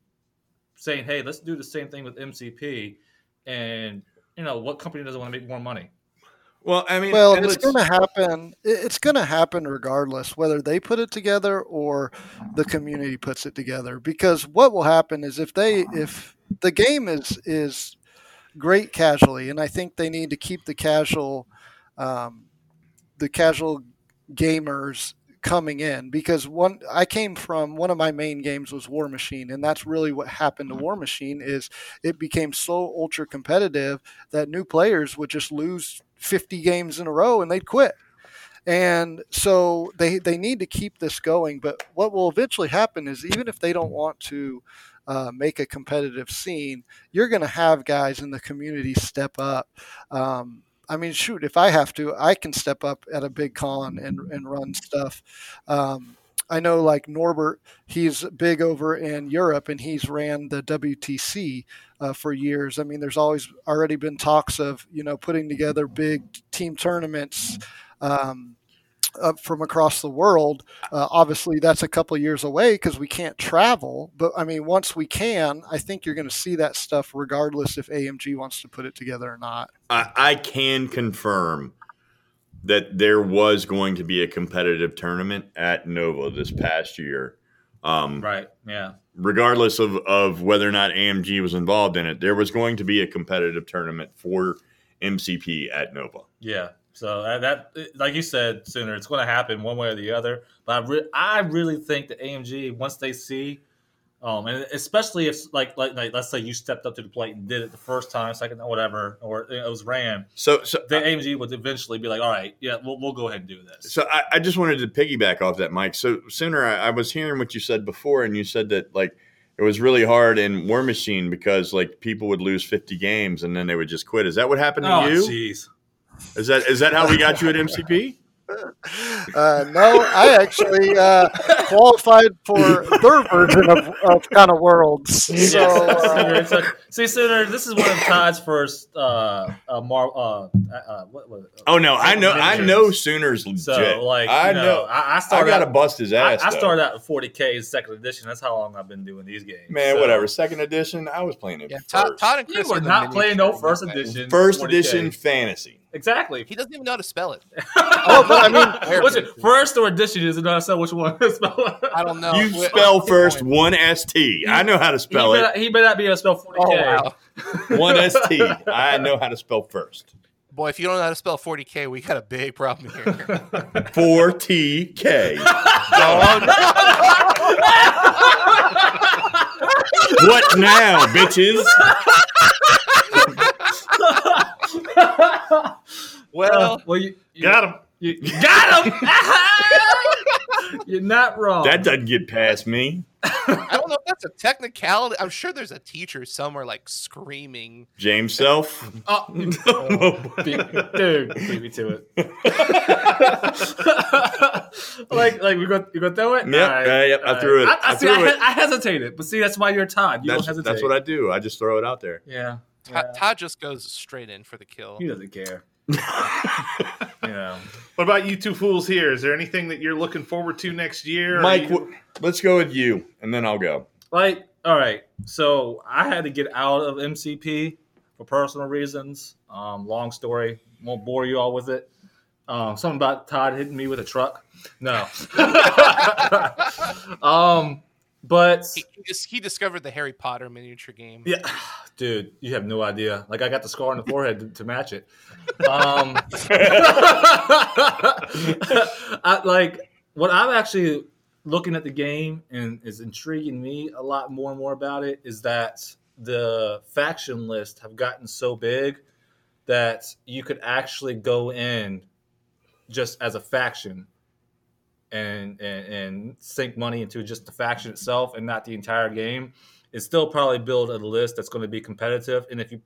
saying, "Hey, let's do the same thing with MCP." And you know, what company doesn't want to make more money? Well, I mean, Well, it's going to happen. It's going to happen regardless whether they put it together or the community puts it together. Because what will happen is if they if the game is is great casually, and I think they need to keep the casual um, the casual gamers coming in because one I came from one of my main games was War Machine and that's really what happened to War Machine is it became so ultra competitive that new players would just lose 50 games in a row and they'd quit. And so they they need to keep this going, but what will eventually happen is even if they don't want to uh, make a competitive scene, you're going to have guys in the community step up. Um, I mean, shoot, if I have to, I can step up at a big con and, and run stuff. Um, I know like Norbert, he's big over in Europe and he's ran the WTC uh, for years. I mean, there's always already been talks of, you know, putting together big team tournaments. Um, from across the world. Uh, obviously, that's a couple years away because we can't travel. But I mean, once we can, I think you're going to see that stuff regardless if AMG wants to put it together or not. I, I can confirm that there was going to be a competitive tournament at Nova this past year. Um, Right. Yeah. regardless of, of whether or not AMG was involved in it, there was going to be a competitive tournament for MCP at Nova. Yeah. So that, like you said, sooner it's going to happen one way or the other. But I, re- I really think that AMG once they see, um, and especially if like, like like let's say you stepped up to the plate and did it the first time, second, whatever, or it was ran, So, so then AMG would eventually be like, all right, yeah, we'll, we'll go ahead and do this. So I, I just wanted to piggyback off that, Mike. So sooner I, I was hearing what you said before, and you said that like it was really hard in War Machine because like people would lose fifty games and then they would just quit. Is that what happened to Oh, you? jeez. Is that is that how we got you at MCP? (laughs) Uh, no, I actually uh, qualified for their version of, of kind of worlds. So, Yes. uh, Sooner, it's like- see, Sooner, this is one of Todd's first uh, uh, Mar- uh, uh, what, what, Oh no, I know I know Sooners legit. So, like, I you know, know. I, I I gotta out, bust his ass. I though. started out with 40K in second edition. That's how long I've been doing these games. Man, So, whatever. Second edition, I was playing it Yeah, first. Todd, Todd and You were not playing no first edition. First 40K. edition fantasy. Exactly. He doesn't even know how to spell it. (laughs) Oh, but I mean- (laughs) Which is- first or edition is not so which one to spell it. I don't know. You Wh- spell Good first one ST. I know how to spell may, it. not, he may not be able to spell 40K. Oh wow, (laughs) One ST. I know how to spell first. boy! If you don't know how to spell 40k, we got a big problem here. Four T K. Oh, what now, bitches? (laughs) well, well, you, you Got him. You, you (laughs) got him. (laughs) You're not wrong. That doesn't get past me. I don't know if that's a technicality. I'm sure there's a teacher somewhere like screaming. James Self. Oh, beat, dude, beat me to it. like, like we go, you go throw it. Yep, All uh, yep, I all threw it. I, I, I see, threw I, it. I hesitated, but see, that's why you're Todd. You That's, don't hesitate. that's what I do. I just throw it out there. Yeah, Todd, yeah. Todd just goes straight in for the kill. he doesn't care. (laughs) You (laughs) know, What about you two fools here? Is there anything that you're looking forward to next year? Mike, you- w- let's go with you, and then I'll go. like, all right. So I had to get out of MCP for personal reasons. Um, long story. Won't bore you all with it. Um, something about Todd hitting me with a truck. No. (laughs) um, but He, he, he discovered the Harry Potter miniature game. yeah, (sighs) dude, you have no idea. Like I got the scar on the (laughs) forehead to, to match it. (laughs) Um, (laughs) I, like what I'm actually looking at the game and is intriguing me a lot more and more about it is that the faction list have gotten so big that you could actually go in just as a faction and and, and sink money into just the faction itself and not the entire game is still probably build a list that's going to be competitive. And if you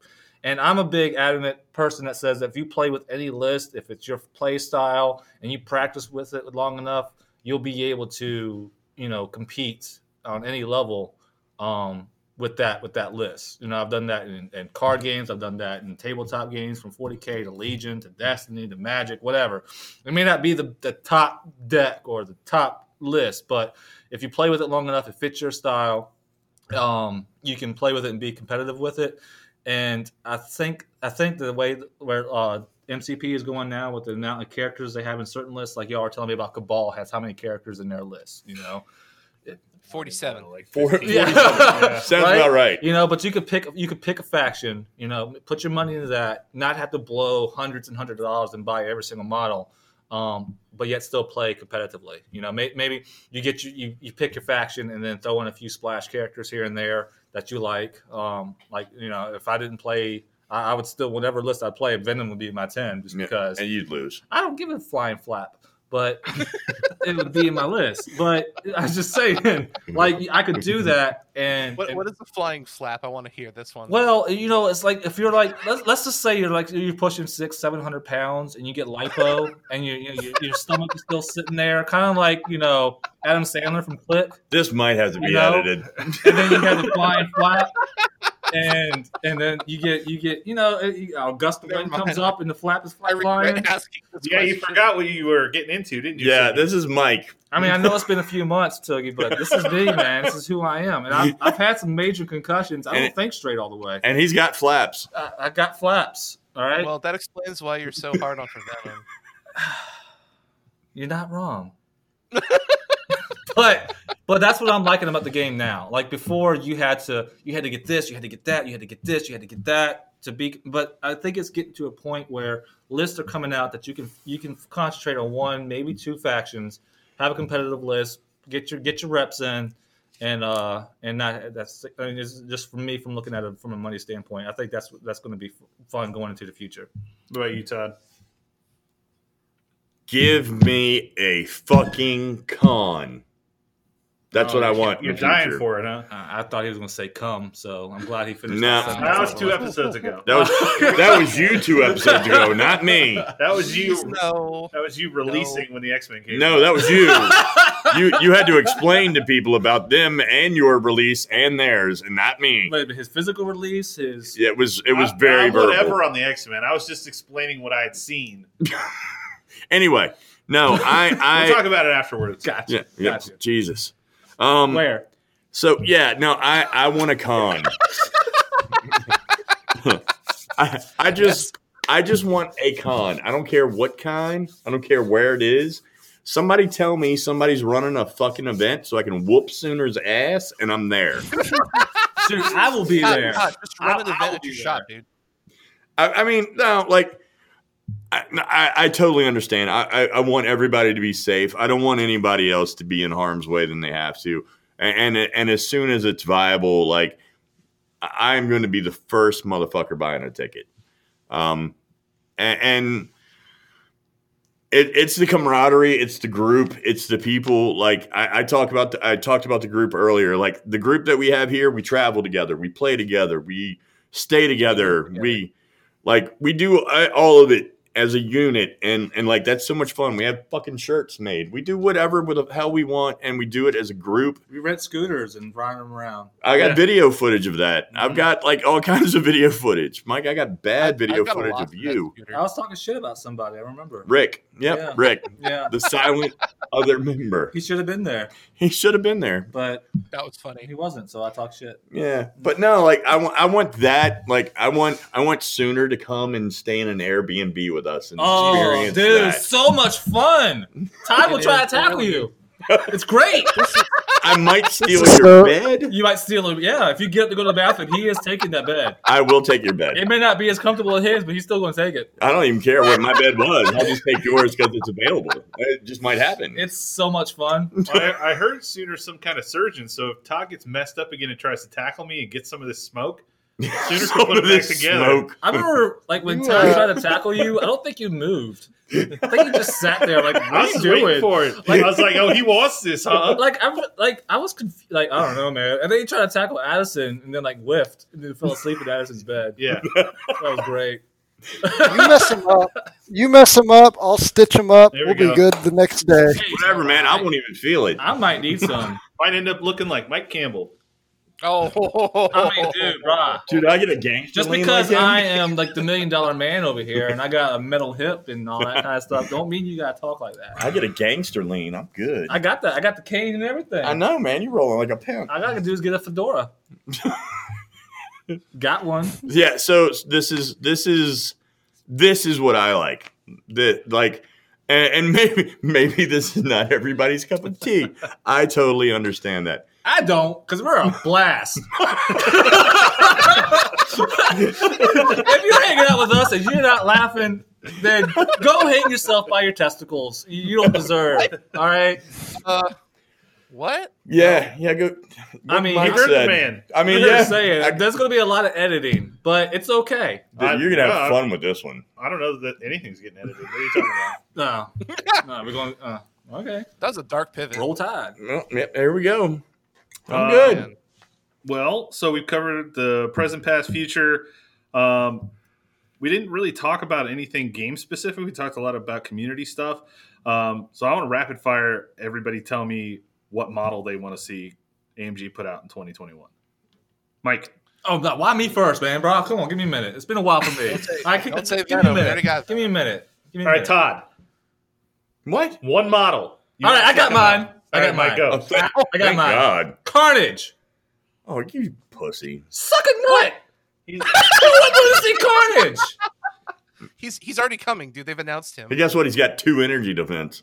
and i'm a big adamant person that says that if you play with any list if it's your play style and you practice with it long enough you'll be able to you know compete on any level um, with that with that list. You know, I've done that in, in card games. I've done that in tabletop games from 40k to Legion to Destiny to Magic, whatever. It may not be the, the top deck or the top list, but if you play with it long enough, it fits your style. Um, you can play with it and be competitive with it. And I think I think the way where uh, MCP is going now with the amount of characters they have in certain lists, like y'all are telling me about Cabal has how many characters in their list, you know? 47. Like Four- 15. Yeah. (laughs) Sounds Right? about right. You know, but you could pick you could pick a faction, you know, put your money into that, not have to blow hundreds and hundreds of dollars and buy every single model. um, but yet still play competitively. You know, may, maybe you get you, you you pick your faction and then throw in a few splash characters here and there that you like. Um, like you know, if I didn't play. I I would still, whatever list I play, Venom would be my ten, just Yeah, because and you'd lose. I don't give a flying flap, but it would be in my list. But I was just saying, like I could do that, and, What, and- what is the flying flap? I want to hear this one. well, you know, it's like if you're like, let's, let's just say you're like you're pushing six, seven hundred pounds, and you get lipo, and you, you know, your, your stomach is still sitting there, kind of like you know Adam Sandler from Click, This might have to be You know? edited. and then you have the flying flap. And and then you get you get you know a gust of wind comes up and the flap is flying. regret asking Yeah, you forgot what you were getting into, didn't you? Yeah, Sidney? this is Mike. I mean, I know it's been a few months, Tuggy, but this is me, man. This is who I am, and I've, I've had some major concussions. I don't And- think straight all the way. And he's got flaps. I, I got flaps. All right, Well, that explains why you're so hard on for Venom. (sighs) you're not wrong. (laughs) but but that's what I'm liking about the game now. Like before, you had to you had to get this, you had to get that, you had to get this, you had to get that to be. But I think it's getting to a point where lists are coming out that you can you can concentrate on one, maybe two factions, have a competitive list, get your get your reps in, and uh and not that's I mean, it's just for me from looking at it from a money standpoint. I think that's that's going to be fun going into the future. What about you, Todd? Give me a fucking con. That's Oh, what I oh, want. You're dying future. for it, huh? I, I thought he was going to say come, so I'm glad he finished. No. that. That was two episodes ago. That was that was you two episodes ago, not me. That was you. No. That was you releasing when the X Men came. No, out. that was you. (laughs) You you had to explain to people about them and your release and theirs, and not me. But his physical release, his yeah, It was it was I- very I- whatever verbal. on the X Men. I was just explaining what I had seen. (laughs) Anyway, no, I I we'll talk about it afterwards. gotcha, yeah, yeah, gotcha. Jesus. Um, Where? So yeah, no, I I want a con. (laughs) I I just I just want a con. I don't care what kind. I don't care where it is. Somebody tell me somebody's running a fucking event so I can whoop Sooner's ass and I'm there. Dude, I will be God, there. God, just run an I'll- event I'll at your shop, dude. I, I mean, no, like I, I, I totally understand. I, I, I want everybody to be safe. I don't want anybody else to be in harm's way than they have to. And and, and as soon as it's viable, like I- I'm going to be the first motherfucker buying a ticket. Um, and, and it, it's the camaraderie, it's the group, it's the people. Like I, I talk about, the, I talked about the group earlier. Like the group that we have here, we travel together, we play together, we stay together, together. we like we do uh, all of it as a unit, and and like that's so much fun. We have fucking shirts made. We do whatever with the hell we want, and we do it as a group. We rent scooters and ride them around. I got Yeah. video footage of that. I've Mhm. got like all (laughs) kinds of video footage. Mike, I got bad I- video got footage lot of you. I was talking shit about somebody. I remember. Rick. Yep, Yeah. Rick. Yeah, The silent (laughs) other member. he should have been there, He should have been there. but That was funny. he wasn't. So I talk shit. Yeah. But no, like I want I want that. Like I want I want Sooner to come and stay in an Airbnb with us and Oh, experience dude, that. so much fun. (laughs) Todd will try to tackle really- you. It's great. (laughs) I might steal your bed. You might steal him. Yeah, if you get up to go to the bathroom, he is taking that bed. I will take your bed. It may not be as comfortable as his, but he's still going to take it. I don't even care what my bed was. I'll just take yours because it's available. It just might happen. It's so much fun. (laughs) I, I heard Sooner's some kind of surgeon, so if Todd gets messed up again and tries to tackle me and get some of this smoke, Sooner (laughs) Some can put it back this together. smoke. I remember, like when You, Todd uh, tried to tackle you, I don't think you moved. I think you just sat there, like, what I are was you just waiting doing? for it. I was like, "Oh, he wants this, huh?" Like I'm like I was confused. Like I don't know, man. And then he tried to tackle Addison, and then like whiffed, and then fell asleep in Addison's bed. Yeah, That was great. You mess him up. You mess him up. I'll stitch him up. There we We'll go. be good the next day. Whatever, man. I won't even feel it. I might need some. might end up looking like Mike Campbell. Oh, I mean, dude, brah. Dude, I get a gangster Just because like? I am like the million dollar man over here, and I got a metal hip and all that kind of stuff, don't mean you gotta talk like that. I get a gangster lean. I'm good. I got that. I got the cane and everything. I know, man. You're rolling like a pimp. All I gotta do is get a fedora. (laughs) got one. Yeah. So this is this is this is what I like. The like, and, and (laughs) maybe maybe this is not everybody's cup of tea. I totally understand that. I don't, because we're a blast. (laughs) if you're hanging out with us and you're not laughing, then go hang yourself by your testicles. You you don't deserve. All right. Uh, what? Yeah, yeah. Go. I mean, Mike You heard the man. I mean, yeah. saying, I- there's going to be a lot of editing, but it's okay. dude, you're gonna have I- fun with this one. I don't know that anything's getting edited. What are you talking about? (laughs) No, no, we're going. Uh, okay, That was a dark pivot. roll tide. Well, yeah, there we go. I'm Uh, good. Man. Well, so we've covered the present, past, future. Um, we didn't really talk about anything game specific. We talked a lot about community stuff. Um, so I want to rapid fire everybody tell me what model they want to see AMG put out in 2021. Mike, Oh, no, why me first, man, bro? Come on, give me a minute. It's been a while for me. I (laughs) can, don't say give me a minute. got give me a minute. Give me a all right, minute. Todd, What? one model. You All right, I got mine. All I got Mike, mine. go. Oh, thank, I got thank mine. God. Carnage. Oh, you pussy. Suck a nut. He's- (laughs) Who wants to see Carnage? He's he's already coming, dude. They've announced him. But guess what? He's got two energy defense.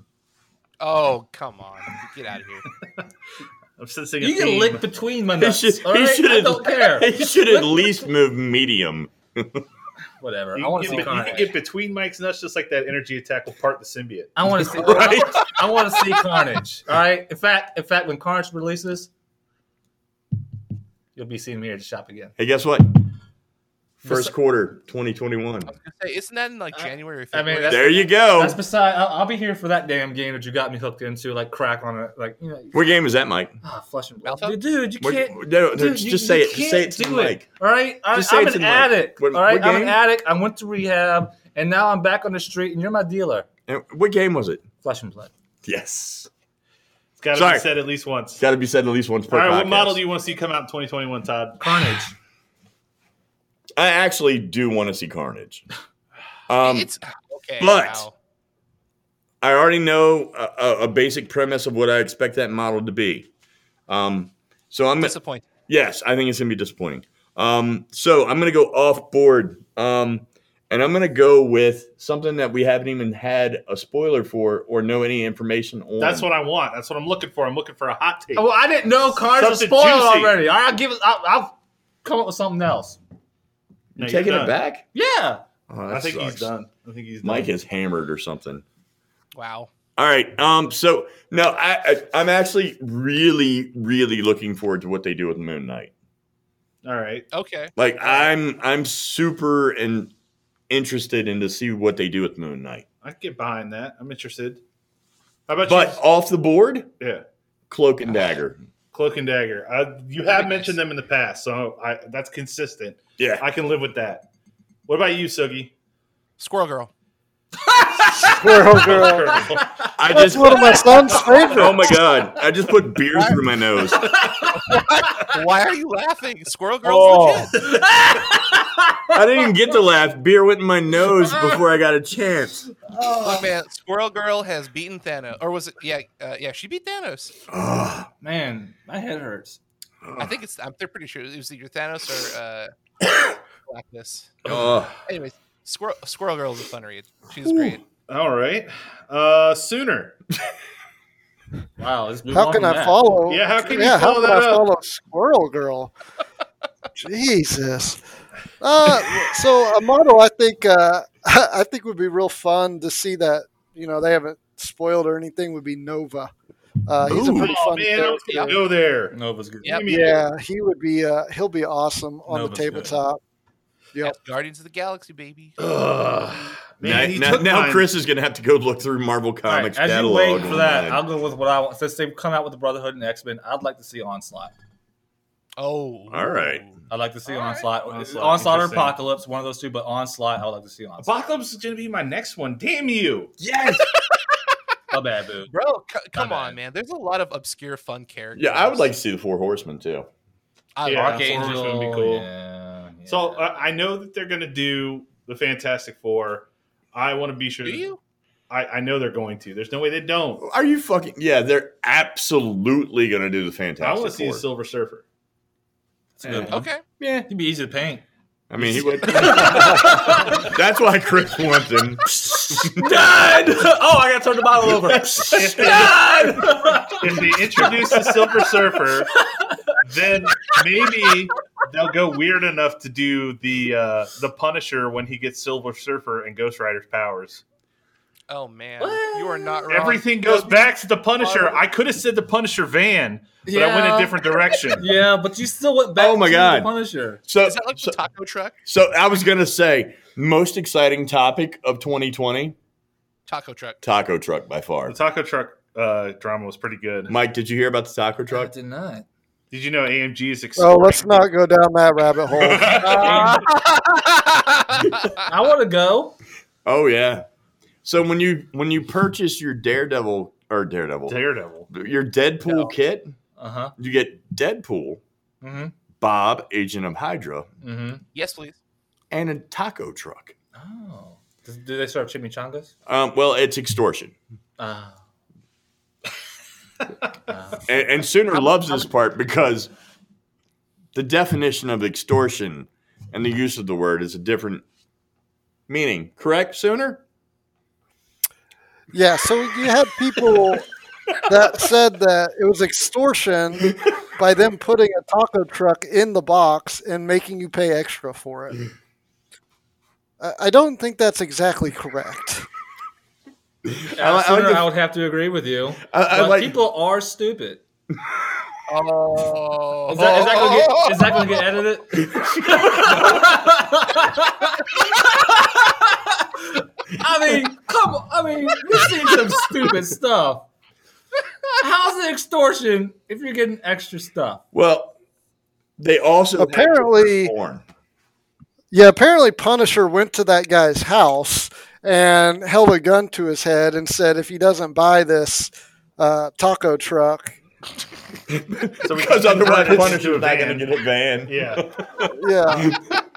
Oh, come on. Get out of here. (laughs) I'm sensing a You can theme. lick between my He nuts. should, all he right? should I don't care. He should at (laughs) least move medium. Whatever. You I want to see get- you can get between Mike's nuts just like that energy attack will part the symbiote. I want to see. Right? (laughs) I want to see Carnage. (laughs) All right. In fact, in fact, when Carnage releases, you'll be seeing me here at the shop again. Hey, guess what? First quarter, 2021. I was gonna say, isn't that in like January or I mean, There you go. That's beside. I'll, I'll be here for that damn game that you got me hooked into, like crack on it, like you know, What game is that, Mike? ah, flesh and blood. Dude, dude, you can't. no, no, dude, just you- say you it. Just say it to do Mike. All right, I, Just say I'm it to an Mike. addict. What- all right, what I'm an addict. I went to rehab, and now I'm back on the street, and you're my dealer. And What game was it? Flesh and blood. Yes. It's got to Sorry. be said at least once. Got to be said at least once per All right, what model do you want to see come out in 2021, Todd? Carnage. I actually do want to see Carnage. (sighs) Um, it's okay. but- wow. I already know a, a, a basic premise of what I expect that model to be. Um, so I'm disappointing. yes, I think it's gonna be disappointing. Um, so I'm gonna go off board, um, and I'm gonna go with something that we haven't even had a spoiler for or know any information on. That's what I want. That's what I'm looking for. I'm looking for a hot take. Well, I didn't know Carnage was Something spoiled already. All right, I'll give it. I'll, I'll come up with something else. You No, taking you're it done. back. Yeah. Oh, I think he's done. I think he's done. Mike is hammered or something. Wow. All right. Um. So no, I, I I'm actually really, really looking forward to what they do with Moon Knight. All right. Okay. Like I'm I'm super and interested in to see what they do with Moon Knight. I can get behind that. I'm interested. How about But you? off the board, Yeah. Cloak and Dagger. Cloak and Dagger. I, you have mentioned them in the past, so I, that's consistent. Yeah. I can live with that. What about you, Sugi? Squirrel Girl. Squirrel girl. I That's just one of my son's favorites. (laughs) Oh my god. I just put beer through my nose. Why are you laughing? Squirrel Girl's Oh. legit. I didn't even get to laugh. Beer went in my nose before I got a chance. Look, man, Squirrel Girl has beaten Thanos, or was it? Yeah, uh, yeah, she beat Thanos. Oh, Man, my head hurts. I think it's. I'm they're pretty sure it was either Thanos or uh, (coughs) Blackness. oh. Anyways, Squirrel Squirrel Girl is a fun read. She's great. All right. Uh, sooner. (laughs) Wow. let's move How on can I that. follow? Yeah, how can you yeah, how follow can I up? follow Squirrel Girl? Jesus. Uh, so a model I think uh, (laughs) I think would be real fun to see that you know they haven't spoiled or anything would be Nova. Uh, he's a pretty Oh fun man, I was go there. Nova's good. Yep. Yeah, he would be. Uh, he'll be awesome on Nova's the good. tabletop. Yep. Guardians of the Galaxy, baby. Ugh. Now, Man, he now, took now. Chris is gonna have to go look through Marvel Comics Comics as you catalog. wait for that, online. I'll go with what I want. Since they've come out with the Brotherhood and X Men, I'd like to see Onslaught. Oh, All right. I'd like to see All right. Onslaught. Onslaught, Onslaught, or. Apocalypse, one of those two, but Onslaught, I would like to see Onslaught. Apocalypse is gonna be my next one. Damn you. yes. (laughs) My bad, boo. Bro, c- come bad. on, man. There's a lot of obscure, fun characters. Yeah, I would like to see the Four Horsemen too. I Yeah, love Archangel. Archangel would be cool. Yeah, yeah. So uh, I know that they're gonna do the Fantastic Four. I want to be sure. Do you? I, I know they're going to. There's no way they don't. Are you fucking? Yeah, they're absolutely gonna do the Fantastic I want to see Four. a Silver Surfer. That's a good one. Okay. Yeah, he'd be easy to paint. I mean, he would. (laughs) That's why Chris wants him. Dad! oh, I got to turn the bottle over. If they, Dad! if they introduce the Silver Surfer, then maybe they'll go weird enough to do the uh, the Punisher when he gets Silver Surfer and Ghost Rider's powers. Oh man, What? you are not wrong. Everything goes back to the Punisher. I could have said the Punisher van, but I went a different direction. (laughs) Yeah, but you still went back. Oh my to God. the Punisher. So, Is that like so, the taco truck? so I was gonna say most exciting topic of 2020 Taco truck. taco truck by far. The taco truck uh, drama was pretty good. Mike, did you hear about the taco I truck? did not. Did you know AMG is Oh, exploring? let's not go down that rabbit hole. (laughs) (laughs) I want to go. Oh yeah. So when you when you purchase your Daredevil or Daredevil, Daredevil. your Deadpool No. kit, Uh huh. you get Deadpool, Mm-hmm. Bob, Agent of Hydra, Mm-hmm. yes, please. and a taco truck. Oh. Do they serve chimichangas? Um, well, it's extortion, Ah. And, and Sooner loves this part because the definition of extortion and the use of the word is a different meaning. Correct, Sooner? Yeah, so you had people that said that it was extortion by them putting a taco truck in the box and making you pay extra for it. I I don't think that's exactly correct. I I, like- I the- I would have to agree with you. I, I but like. people are stupid. (laughs) Oh, Is that, is that gonna get? Is that gonna get edited? (laughs) I mean, come. on. I mean, we've seen some stupid stuff. How's it extortion if you're getting extra stuff? well, they also Apparently- porn. Yeah, apparently Punisher went to that guy's house and held a gun to his head and said, if he doesn't buy this uh, taco truck, (laughs) So we because can otherwise convert it a not going van. to get a van. Yeah. yeah, (laughs)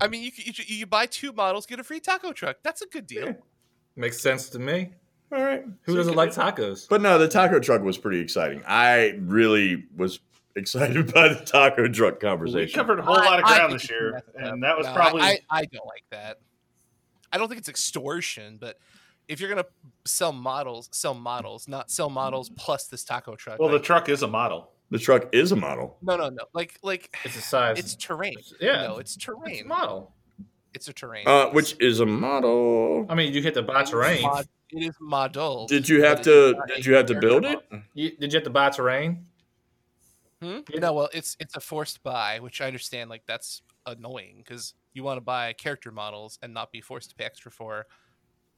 I mean, you, you you buy two models, get a free taco truck. That's a good deal. Makes sense to me. All right. Who doesn't like tacos? But no, the taco truck was pretty exciting. I really was excited (laughs) by the taco truck conversation. We covered a whole lot of I- I ground this year, messed and that was No, probably I, I don't like that. I don't think it's extortion, but if you're gonna sell models, sell models, not sell models plus this taco truck. well. The truck is a model. the truck is a model. no, no, no. Like, like It's a size. it's terrain. yeah. no, it's It's terrain. a model. It's a terrain. Uh, which is a model. I mean, you hit the buy terrain. mod- It is model. Did you have to? Did you have to build it? You, did you have to buy terrain? Hmm? Yeah. No, well, it's it's a forced buy, which I understand. Like that's annoying because you want to buy character models and not be forced to pay extra for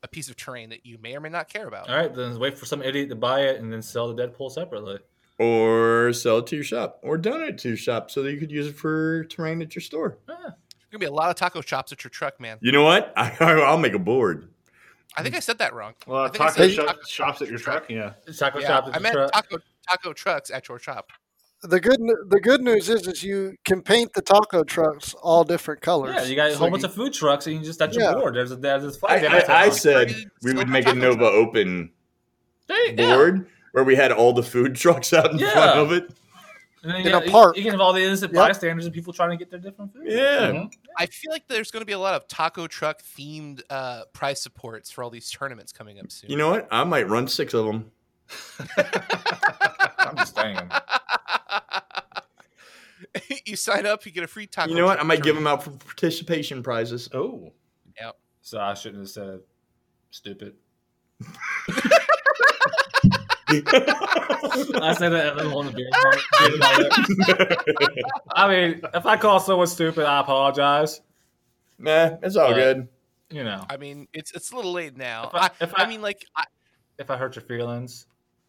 a piece of terrain that you may or may not care about. All right, then wait for some idiot to buy it and then sell the Deadpool separately. Or sell it to your shop, or donate it to your shop so that you could use it for terrain at your store. Ah, There's gonna be a lot of taco shops at your truck, man. You know what? I, (laughs) I'll make a board. I think I said that wrong. Well, I think taco said shop, taco shops at your truck. Yeah. taco Yeah, shop. is I a meant truck. taco taco trucks at your shop. The good the good news is is you can paint the taco trucks all different colors. Yeah, you got a whole bunch of food trucks, and you just at your Yeah. board. There's a there's this flag. I, I downtown. said we would make a Nova truck. Open There you go. board where we had all the food (laughs) trucks out in Yeah. front of it. And then in you, a got- you- park. You can have all the innocent Yep. bystanders and people trying to get their different food. Yeah. Mhm. I feel like there's going to be a lot of taco truck themed uh, prize supports for all these tournaments coming up soon. You know what? I might run six of them. (laughs) I'm just saying. (laughs) you sign up, you get a free taco. You know what? I might give them out for participation prizes. Oh. Yep. So I shouldn't have said stupid. I said that at on the beer. (laughs) I mean, if I call someone stupid, I apologize. nah, it's all But- good. You know, I mean, it's it's a little late now. If I- I, if I, I- mean, like, I, if I hurt your feelings,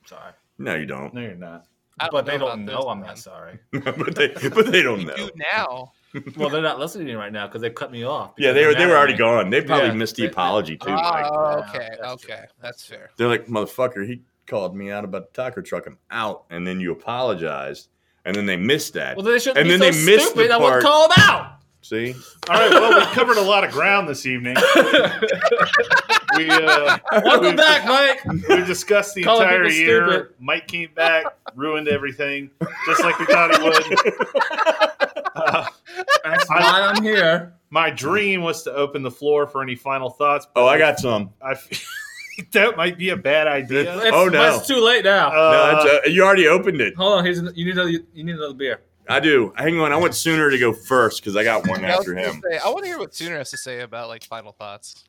sorry. No, you don't. No, you're not. I But they don't know I'm not sorry. (laughs) but they but they don't know. do now. (laughs) Well, they're not listening right now because they cut me off. Yeah, they were they're they mad were already me. gone. They probably Yeah. missed the They- apology too. Mike. Oh, Yeah, okay, that's okay, true. that's fair. They're like, motherfucker, he called me out about the taco truck. I'm out, and then you apologized, and then they missed that. Well, they should And be then so they missed stupid. the I would part- call them out. See, All right. Well, we covered a lot of ground this evening. (laughs) We uh, Welcome we, back, Mike. we discussed the Calling entire year. stupid. Mike came back, ruined everything, just like we thought he would. (laughs) Uh, That's I- why I'm here. my dream was to open the floor for any final thoughts. oh, I got some. (laughs) I that might be a bad idea. It's, Oh, no. it's too late now. Uh, no, it's, uh, you already opened it. Hold on, here's an, you need another, you need another beer. I do. Hang on. I want Sooner to go first because I got one I after him. say, I want to hear what Sooner has to say about like final thoughts.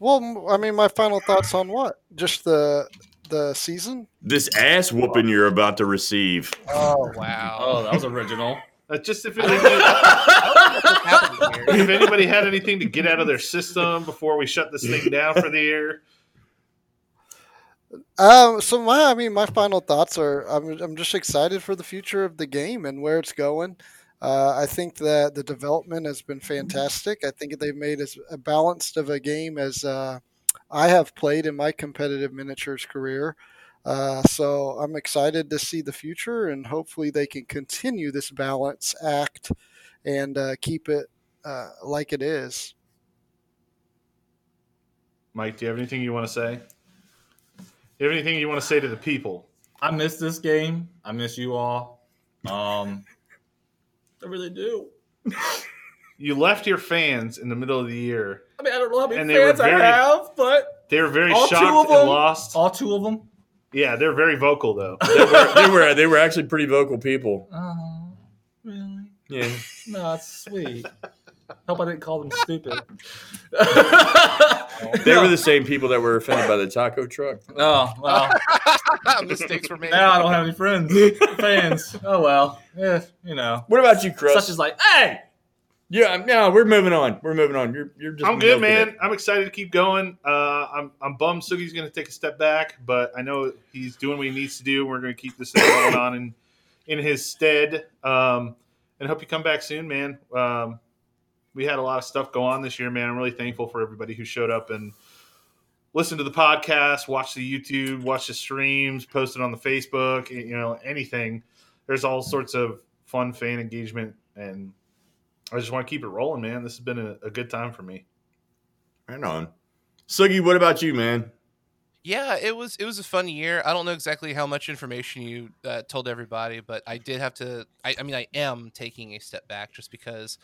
Well, I mean, my final thoughts on what? Just the the season? This ass whooping you're about to receive. Oh, Wow. Oh, that was original. Uh, just if anybody, What's happening here? (laughs) if anybody had anything to get out of their system before we shut this thing down for the year, Um, so my, I mean, my final thoughts are, I'm, I'm just excited for the future of the game and where it's going. Uh, I think that the development has been fantastic. I think they've made as a balanced of a game as uh, I have played in my competitive miniatures career. Uh, so I'm excited to see the future, and hopefully they can continue this balance act and uh, keep it uh, like it is. Mike, do you have anything you want to say? You have anything you want to say to the people? I miss this game. I miss you all. Um, I really do. You left your fans in the middle of the year. I mean, I don't know how many And they were fans I have, but They were very All shocked of them? and lost. all two of them. Yeah, they're very vocal though. (laughs) They were, they were they were actually pretty vocal people. Oh, really? Yeah. No, that's sweet. Hope I didn't call them stupid. (laughs) They were the same people that were offended by the taco truck. Oh well. (laughs) Mistakes were made. Now I don't have any friends, fans. Oh well. Yeah, you know. What about you, Chris? Such as like, hey, yeah, no, we're moving on. We're moving on. You're you're just I'm good, man. it. I'm excited to keep going. Uh, I'm I'm bummed Sugi's going to take a step back, but I know he's doing what he needs to do. We're going to keep this thing going on in in his stead. Um, and hope you come back soon, man. Um, we had a lot of stuff go on this year, man. I'm really thankful for everybody who showed up and listened to the podcast, watched the YouTube, watched the streams, posted on the Facebook. You know, anything. There's all sorts of fun fan engagement and. I just want to keep it rolling, man. This has been a, a good time for me. Right on. Sugi, what about you, man? Yeah, it was it was a fun year. I don't know exactly how much information you uh, told everybody, but I did have to. I, I mean, I am taking a step back just because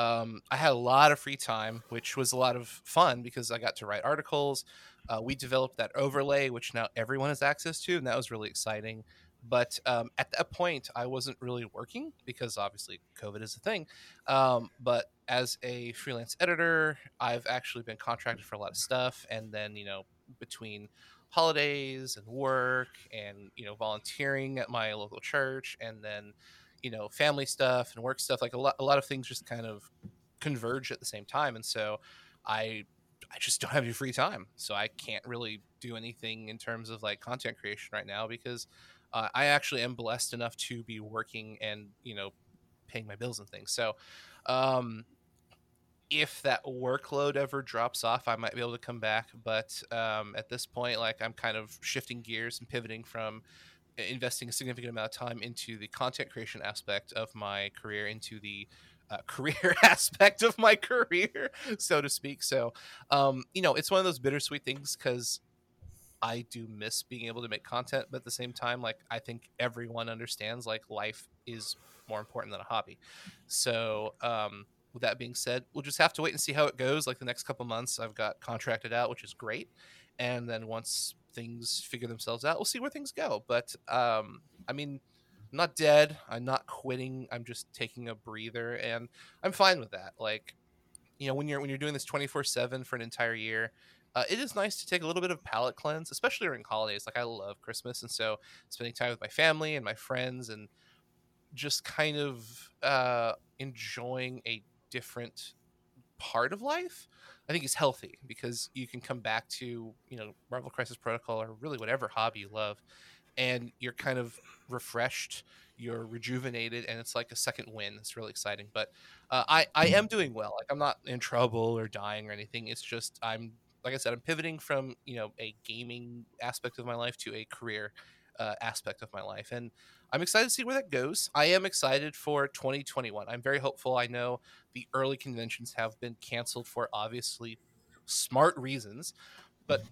um, I had a lot of free time, which was a lot of fun because I got to write articles. Uh, we developed that overlay, which now everyone has access to, and that was really exciting. But um, at that point, I wasn't really working because obviously COVID is a thing. Um, but as a freelance editor, I've actually been contracted for a lot of stuff, and then you know between holidays and work and you know volunteering at my local church and then you know family stuff and work stuff like a lot a lot of things just kind of converge at the same time and so i i just don't have any free time so i can't really do anything in terms of like content creation right now because uh, i actually am blessed enough to be working and you know paying my bills and things so um if that workload ever drops off, I might be able to come back. But um, at this point, like I'm kind of shifting gears and pivoting from investing a significant amount of time into the content creation aspect of my career into the uh, (laughs) career aspect of my career, so to speak. So, um, you know, it's one of those bittersweet things because I do miss being able to make content, but at the same time, like I think everyone understands like life is more important than a hobby. So, um, with that being said, we'll just have to wait and see how it goes. Like the next couple months, I've got contracted out, which is great. And then once things figure themselves out, we'll see where things go. But um, I mean, I'm not dead. I'm not quitting. I'm just taking a breather, and I'm fine with that. Like, you know, when you're when you're doing this 24 seven for an entire year. Uh, it is nice to take a little bit of palate cleanse, especially during holidays. Like I love Christmas, and so spending time with my family and my friends, and just kind of uh, enjoying a different part of life i think is healthy because you can come back to you know marvel crisis protocol or really whatever hobby you love and you're kind of refreshed you're rejuvenated and it's like a second win it's really exciting. But uh, i i am doing well. Like i'm not in trouble or dying or anything. It's just i'm like i said i'm pivoting from you know a gaming aspect of my life to a career uh, aspect of my life. And i'm excited to see where that goes. I am excited for 2021 i'm very hopeful. I know the early conventions have been canceled for obviously smart reasons but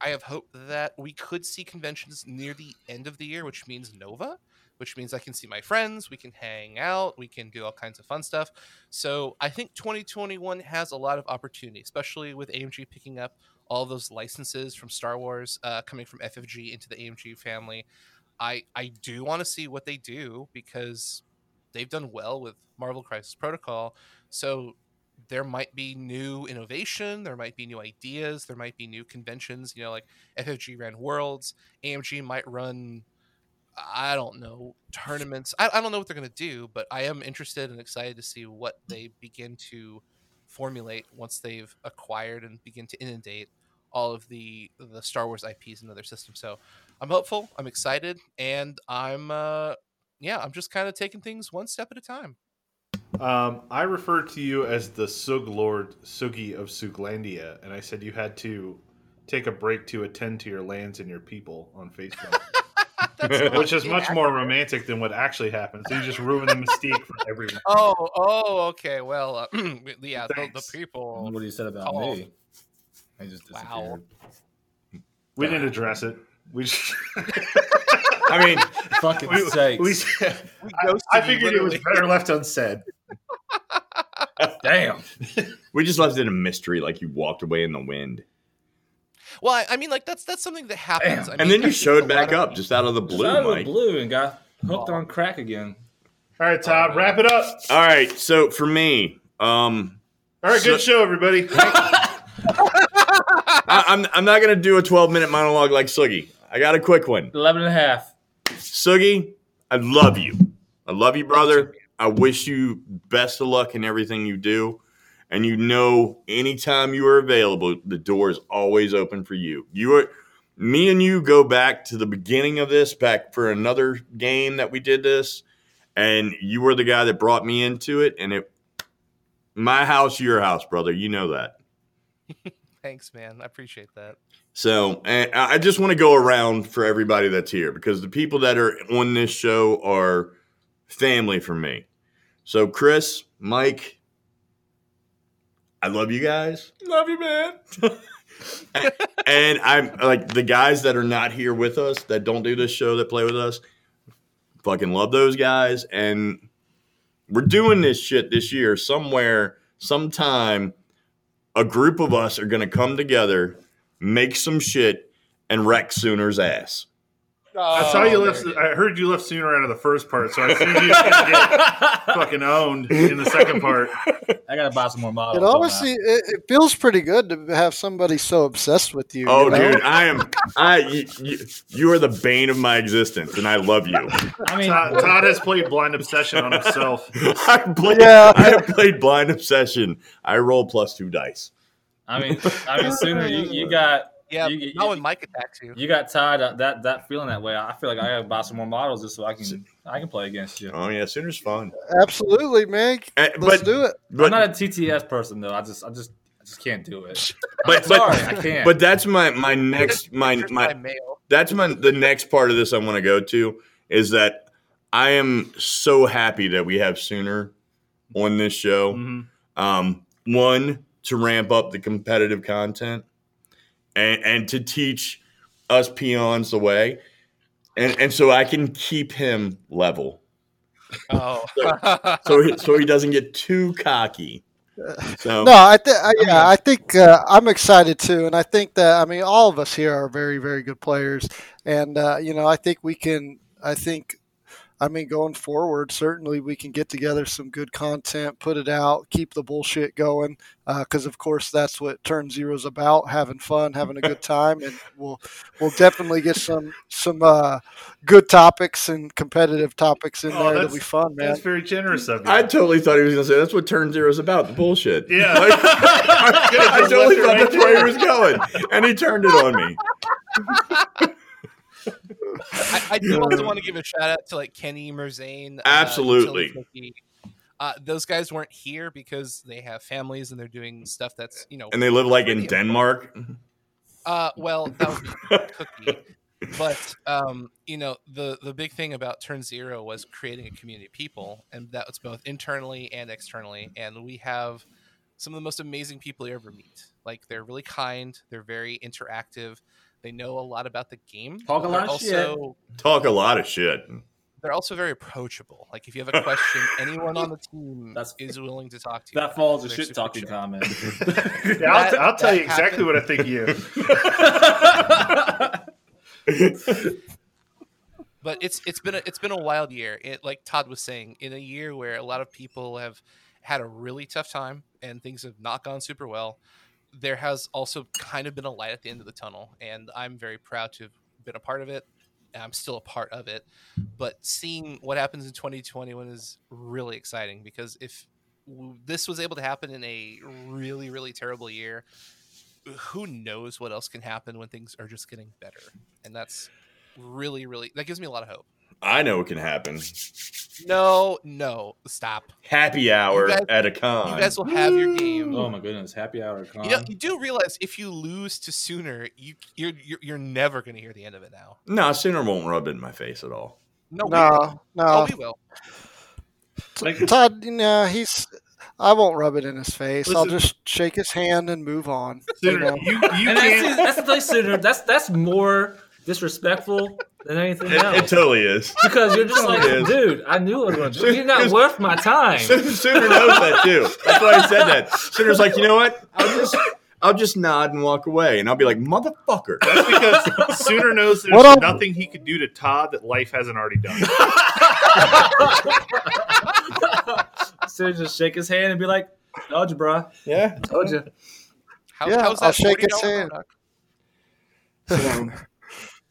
i have hope that we could see conventions near the end of the year which means nova which means i can see my friends we can hang out we can do all kinds of fun stuff. So i think 2021 has a lot of opportunity especially with amg picking up all those licenses from star wars uh, coming from ffg into the amg family i i do want to see what they do because they've done well with Marvel Crisis Protocol. So there might be new innovation, there might be new ideas, there might be new conventions. You know, like FFG ran Worlds, AMG might run. I don't know tournaments. I, I don't know what they're going to do, but I am interested and excited to see what they begin to formulate once they've acquired and begin to inundate all of the the Star Wars IPs into other systems. So I'm hopeful, I'm excited, and I'm uh yeah, I'm just kind of taking things one step at a time. Um, I referred to you as the Sug Lord Sugi of Suglandia, and I said you had to take a break to attend to your lands and your people on Facebook, (laughs) That's (laughs) which is much inaccurate. more romantic than what actually happened. So you just ruin the mystique for everyone. Oh, oh, okay. Well, uh, (clears throat) yeah, the, the people. What do you said about Oh. me? I just Wow. We didn't address it. We just, I mean, (laughs) Fucking we, sakes. we, We I, I you, figured it was better left unsaid. (laughs) Damn. we just left it a mystery, like you walked away in the wind, Well, I, I mean, like that's that's something that happens. I and then you showed back up just out of the blue, Out of the Mike. blue and got hooked on crack again. All right, Todd, wrap it up. All right, so for me, um, All right, good show, everybody. (laughs) I, I'm I'm not gonna do a 12 minute monologue like Sugi. I got a quick one. 11 and a half. Sugi, I love you. I love you, brother. I wish you best of luck in everything you do. And you know, anytime you are available, the door is always open for you. You are me and you go back to the beginning of this, back for another game that we did this, and you were the guy that brought me into it. And it my house, your house, brother. You know that. Thanks, man. I appreciate that. So, and I I just want to go around for everybody that's here because the people that are on this show are family for me. So, Chris, Mike, I love you guys. Love you, man. (laughs) And I'm like the guys that are not here with us, that don't do this show, that play with us, fucking love those guys. And we're doing this shit this year somewhere, sometime. A group of us are going to come together, make some shit, and wreck Sooner's ass. I saw oh, you left. I heard you left sooner out of the first part, so I assumed you get (laughs) fucking owned in the second part. I gotta buy some more models. It don't honestly, it, it feels pretty good to have somebody so obsessed with you. Oh, you know? dude, I am. I you, you, you are the bane of my existence, and I love you. I mean, Todd, Todd has played Blind Obsession on himself. (laughs) I played. Yeah. I have played Blind Obsession. I roll plus two dice. I mean, I mean, sooner you, you got Yeah, You- you- not when Mike attacks you. you got tied up that that feeling that way. I feel like I gotta buy some more models just so I can I can play against you. Oh yeah, Sooner's fun. Absolutely, man. Eh, Let's but do it. but I'm not a TTS person though. I just I just I just can't do it. (laughs) but, Sorry, but I can't. but that's my my next my Pictures my mail. that's my the next part of this I want to go to is that I am so happy that we have Sooner on this show. Mhm. Um, one to ramp up the competitive content, and and to teach us peons the way, and and so I can keep him level, Oh, (laughs) so he, so he doesn't get too cocky. So No, I think yeah, I think uh, I'm excited too, and I think that I mean all of us here are very very good players, and uh, you know I think we can. I think. I mean, going forward, certainly we can get together some good content, put it out, keep the bullshit going, because of course that's what Turn Zero's about: having fun, having a good (laughs) time, and we'll we'll definitely get some some uh, good topics and competitive topics in Oh, there. That'll that's- be fun, man. That's very generous of you. I totally thought he was going to say that's what Turn Zero is about. The bullshit. yeah. Like, (laughs) I Just (laughs) totally thought right that's where he was going, and he turned it on me. I, I do also want to give a shout out to like Kenny Merzane. uh, Absolutely. Cookie. Uh, those guys weren't here because they have families and they're doing stuff that's you know. And they live like in Denmark. Uh, well, that would be (laughs) Cookie. But um, you know, the the big thing about Turn Zero was creating a community of people, and that was both internally and externally. And we have some of the most amazing people you ever meet. Like they're really kind, they're very interactive, they know a lot about the game. Talk a lot of shit. Talk a lot of shit. They're also very approachable. Like if you have a question, (laughs) anyone on the team That's- is willing to talk to you. that falls a shit talking chill. comment. (laughs) (laughs) Yeah, I'll, That- I'll tell that you exactly happened. what I think of you. but it's it's been a, it's been a wild year. It like Todd was saying, in a year where a lot of people have had a really tough time and things have not gone super well. There has also kind of been a light at the end of the tunnel, and I'm very proud to have been a part of it. I'm still a part of it, but seeing what happens in 2021 is really exciting because if this was able to happen in a really really terrible year, who knows what else can happen when things are just getting better, and that's really really that gives me a lot of hope. I know it can happen. No, no, stop. Happy hour guys- at a con. You guys will have your game. Oh my goodness, happy hour con. You know, you do realize if you lose to Sooner, you you're you're, you're never going to hear the end of it now. no, Sooner won't rub it in my face at all. No, we will. No, Oh, no. we will. Like, Todd, no, he's. I won't rub it in his face. I'll just shake his hand and move on. you Sooner, know. you, you that's, can't. that's the thing, Sooner. That's that's more disrespectful than anything It, else. it totally is. because you're just It like, is. dude, I knew I was going to do. You're not worth my time. Sooner, Sooner knows that too. That's why I said that. Sooner's like, you know what? I'll just I'll just nod and walk away, and I'll be like, motherfucker. That's because Sooner knows there's What up? nothing he could do to Todd that life hasn't already done. (laughs) Sooner just shake his hand and be like, "Told you, bro. Yeah. Told you." How, Yeah, how's that I'll shake his hand.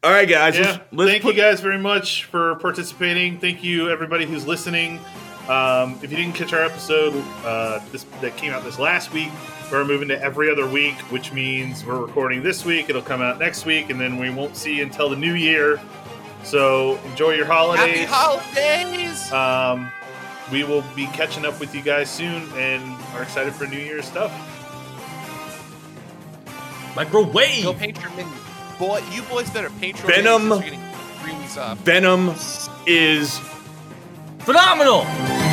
Product? All right, guys. yeah. let's- let's Thank put- you guys very much for participating. Thank you everybody who's listening. Um, if you didn't catch our episode uh, this, that came out this last week, we're moving to every other week, which means we're recording this week. It'll come out next week, and then we won't see until the new year. So enjoy your holidays. Happy holidays. holidays! Um, we will be catching up with you guys soon, and are excited for New Year's stuff. Microwave. Go paint your menu. Boy, you boys better your Venom. menus since You're getting three. Venom is Phenomenal.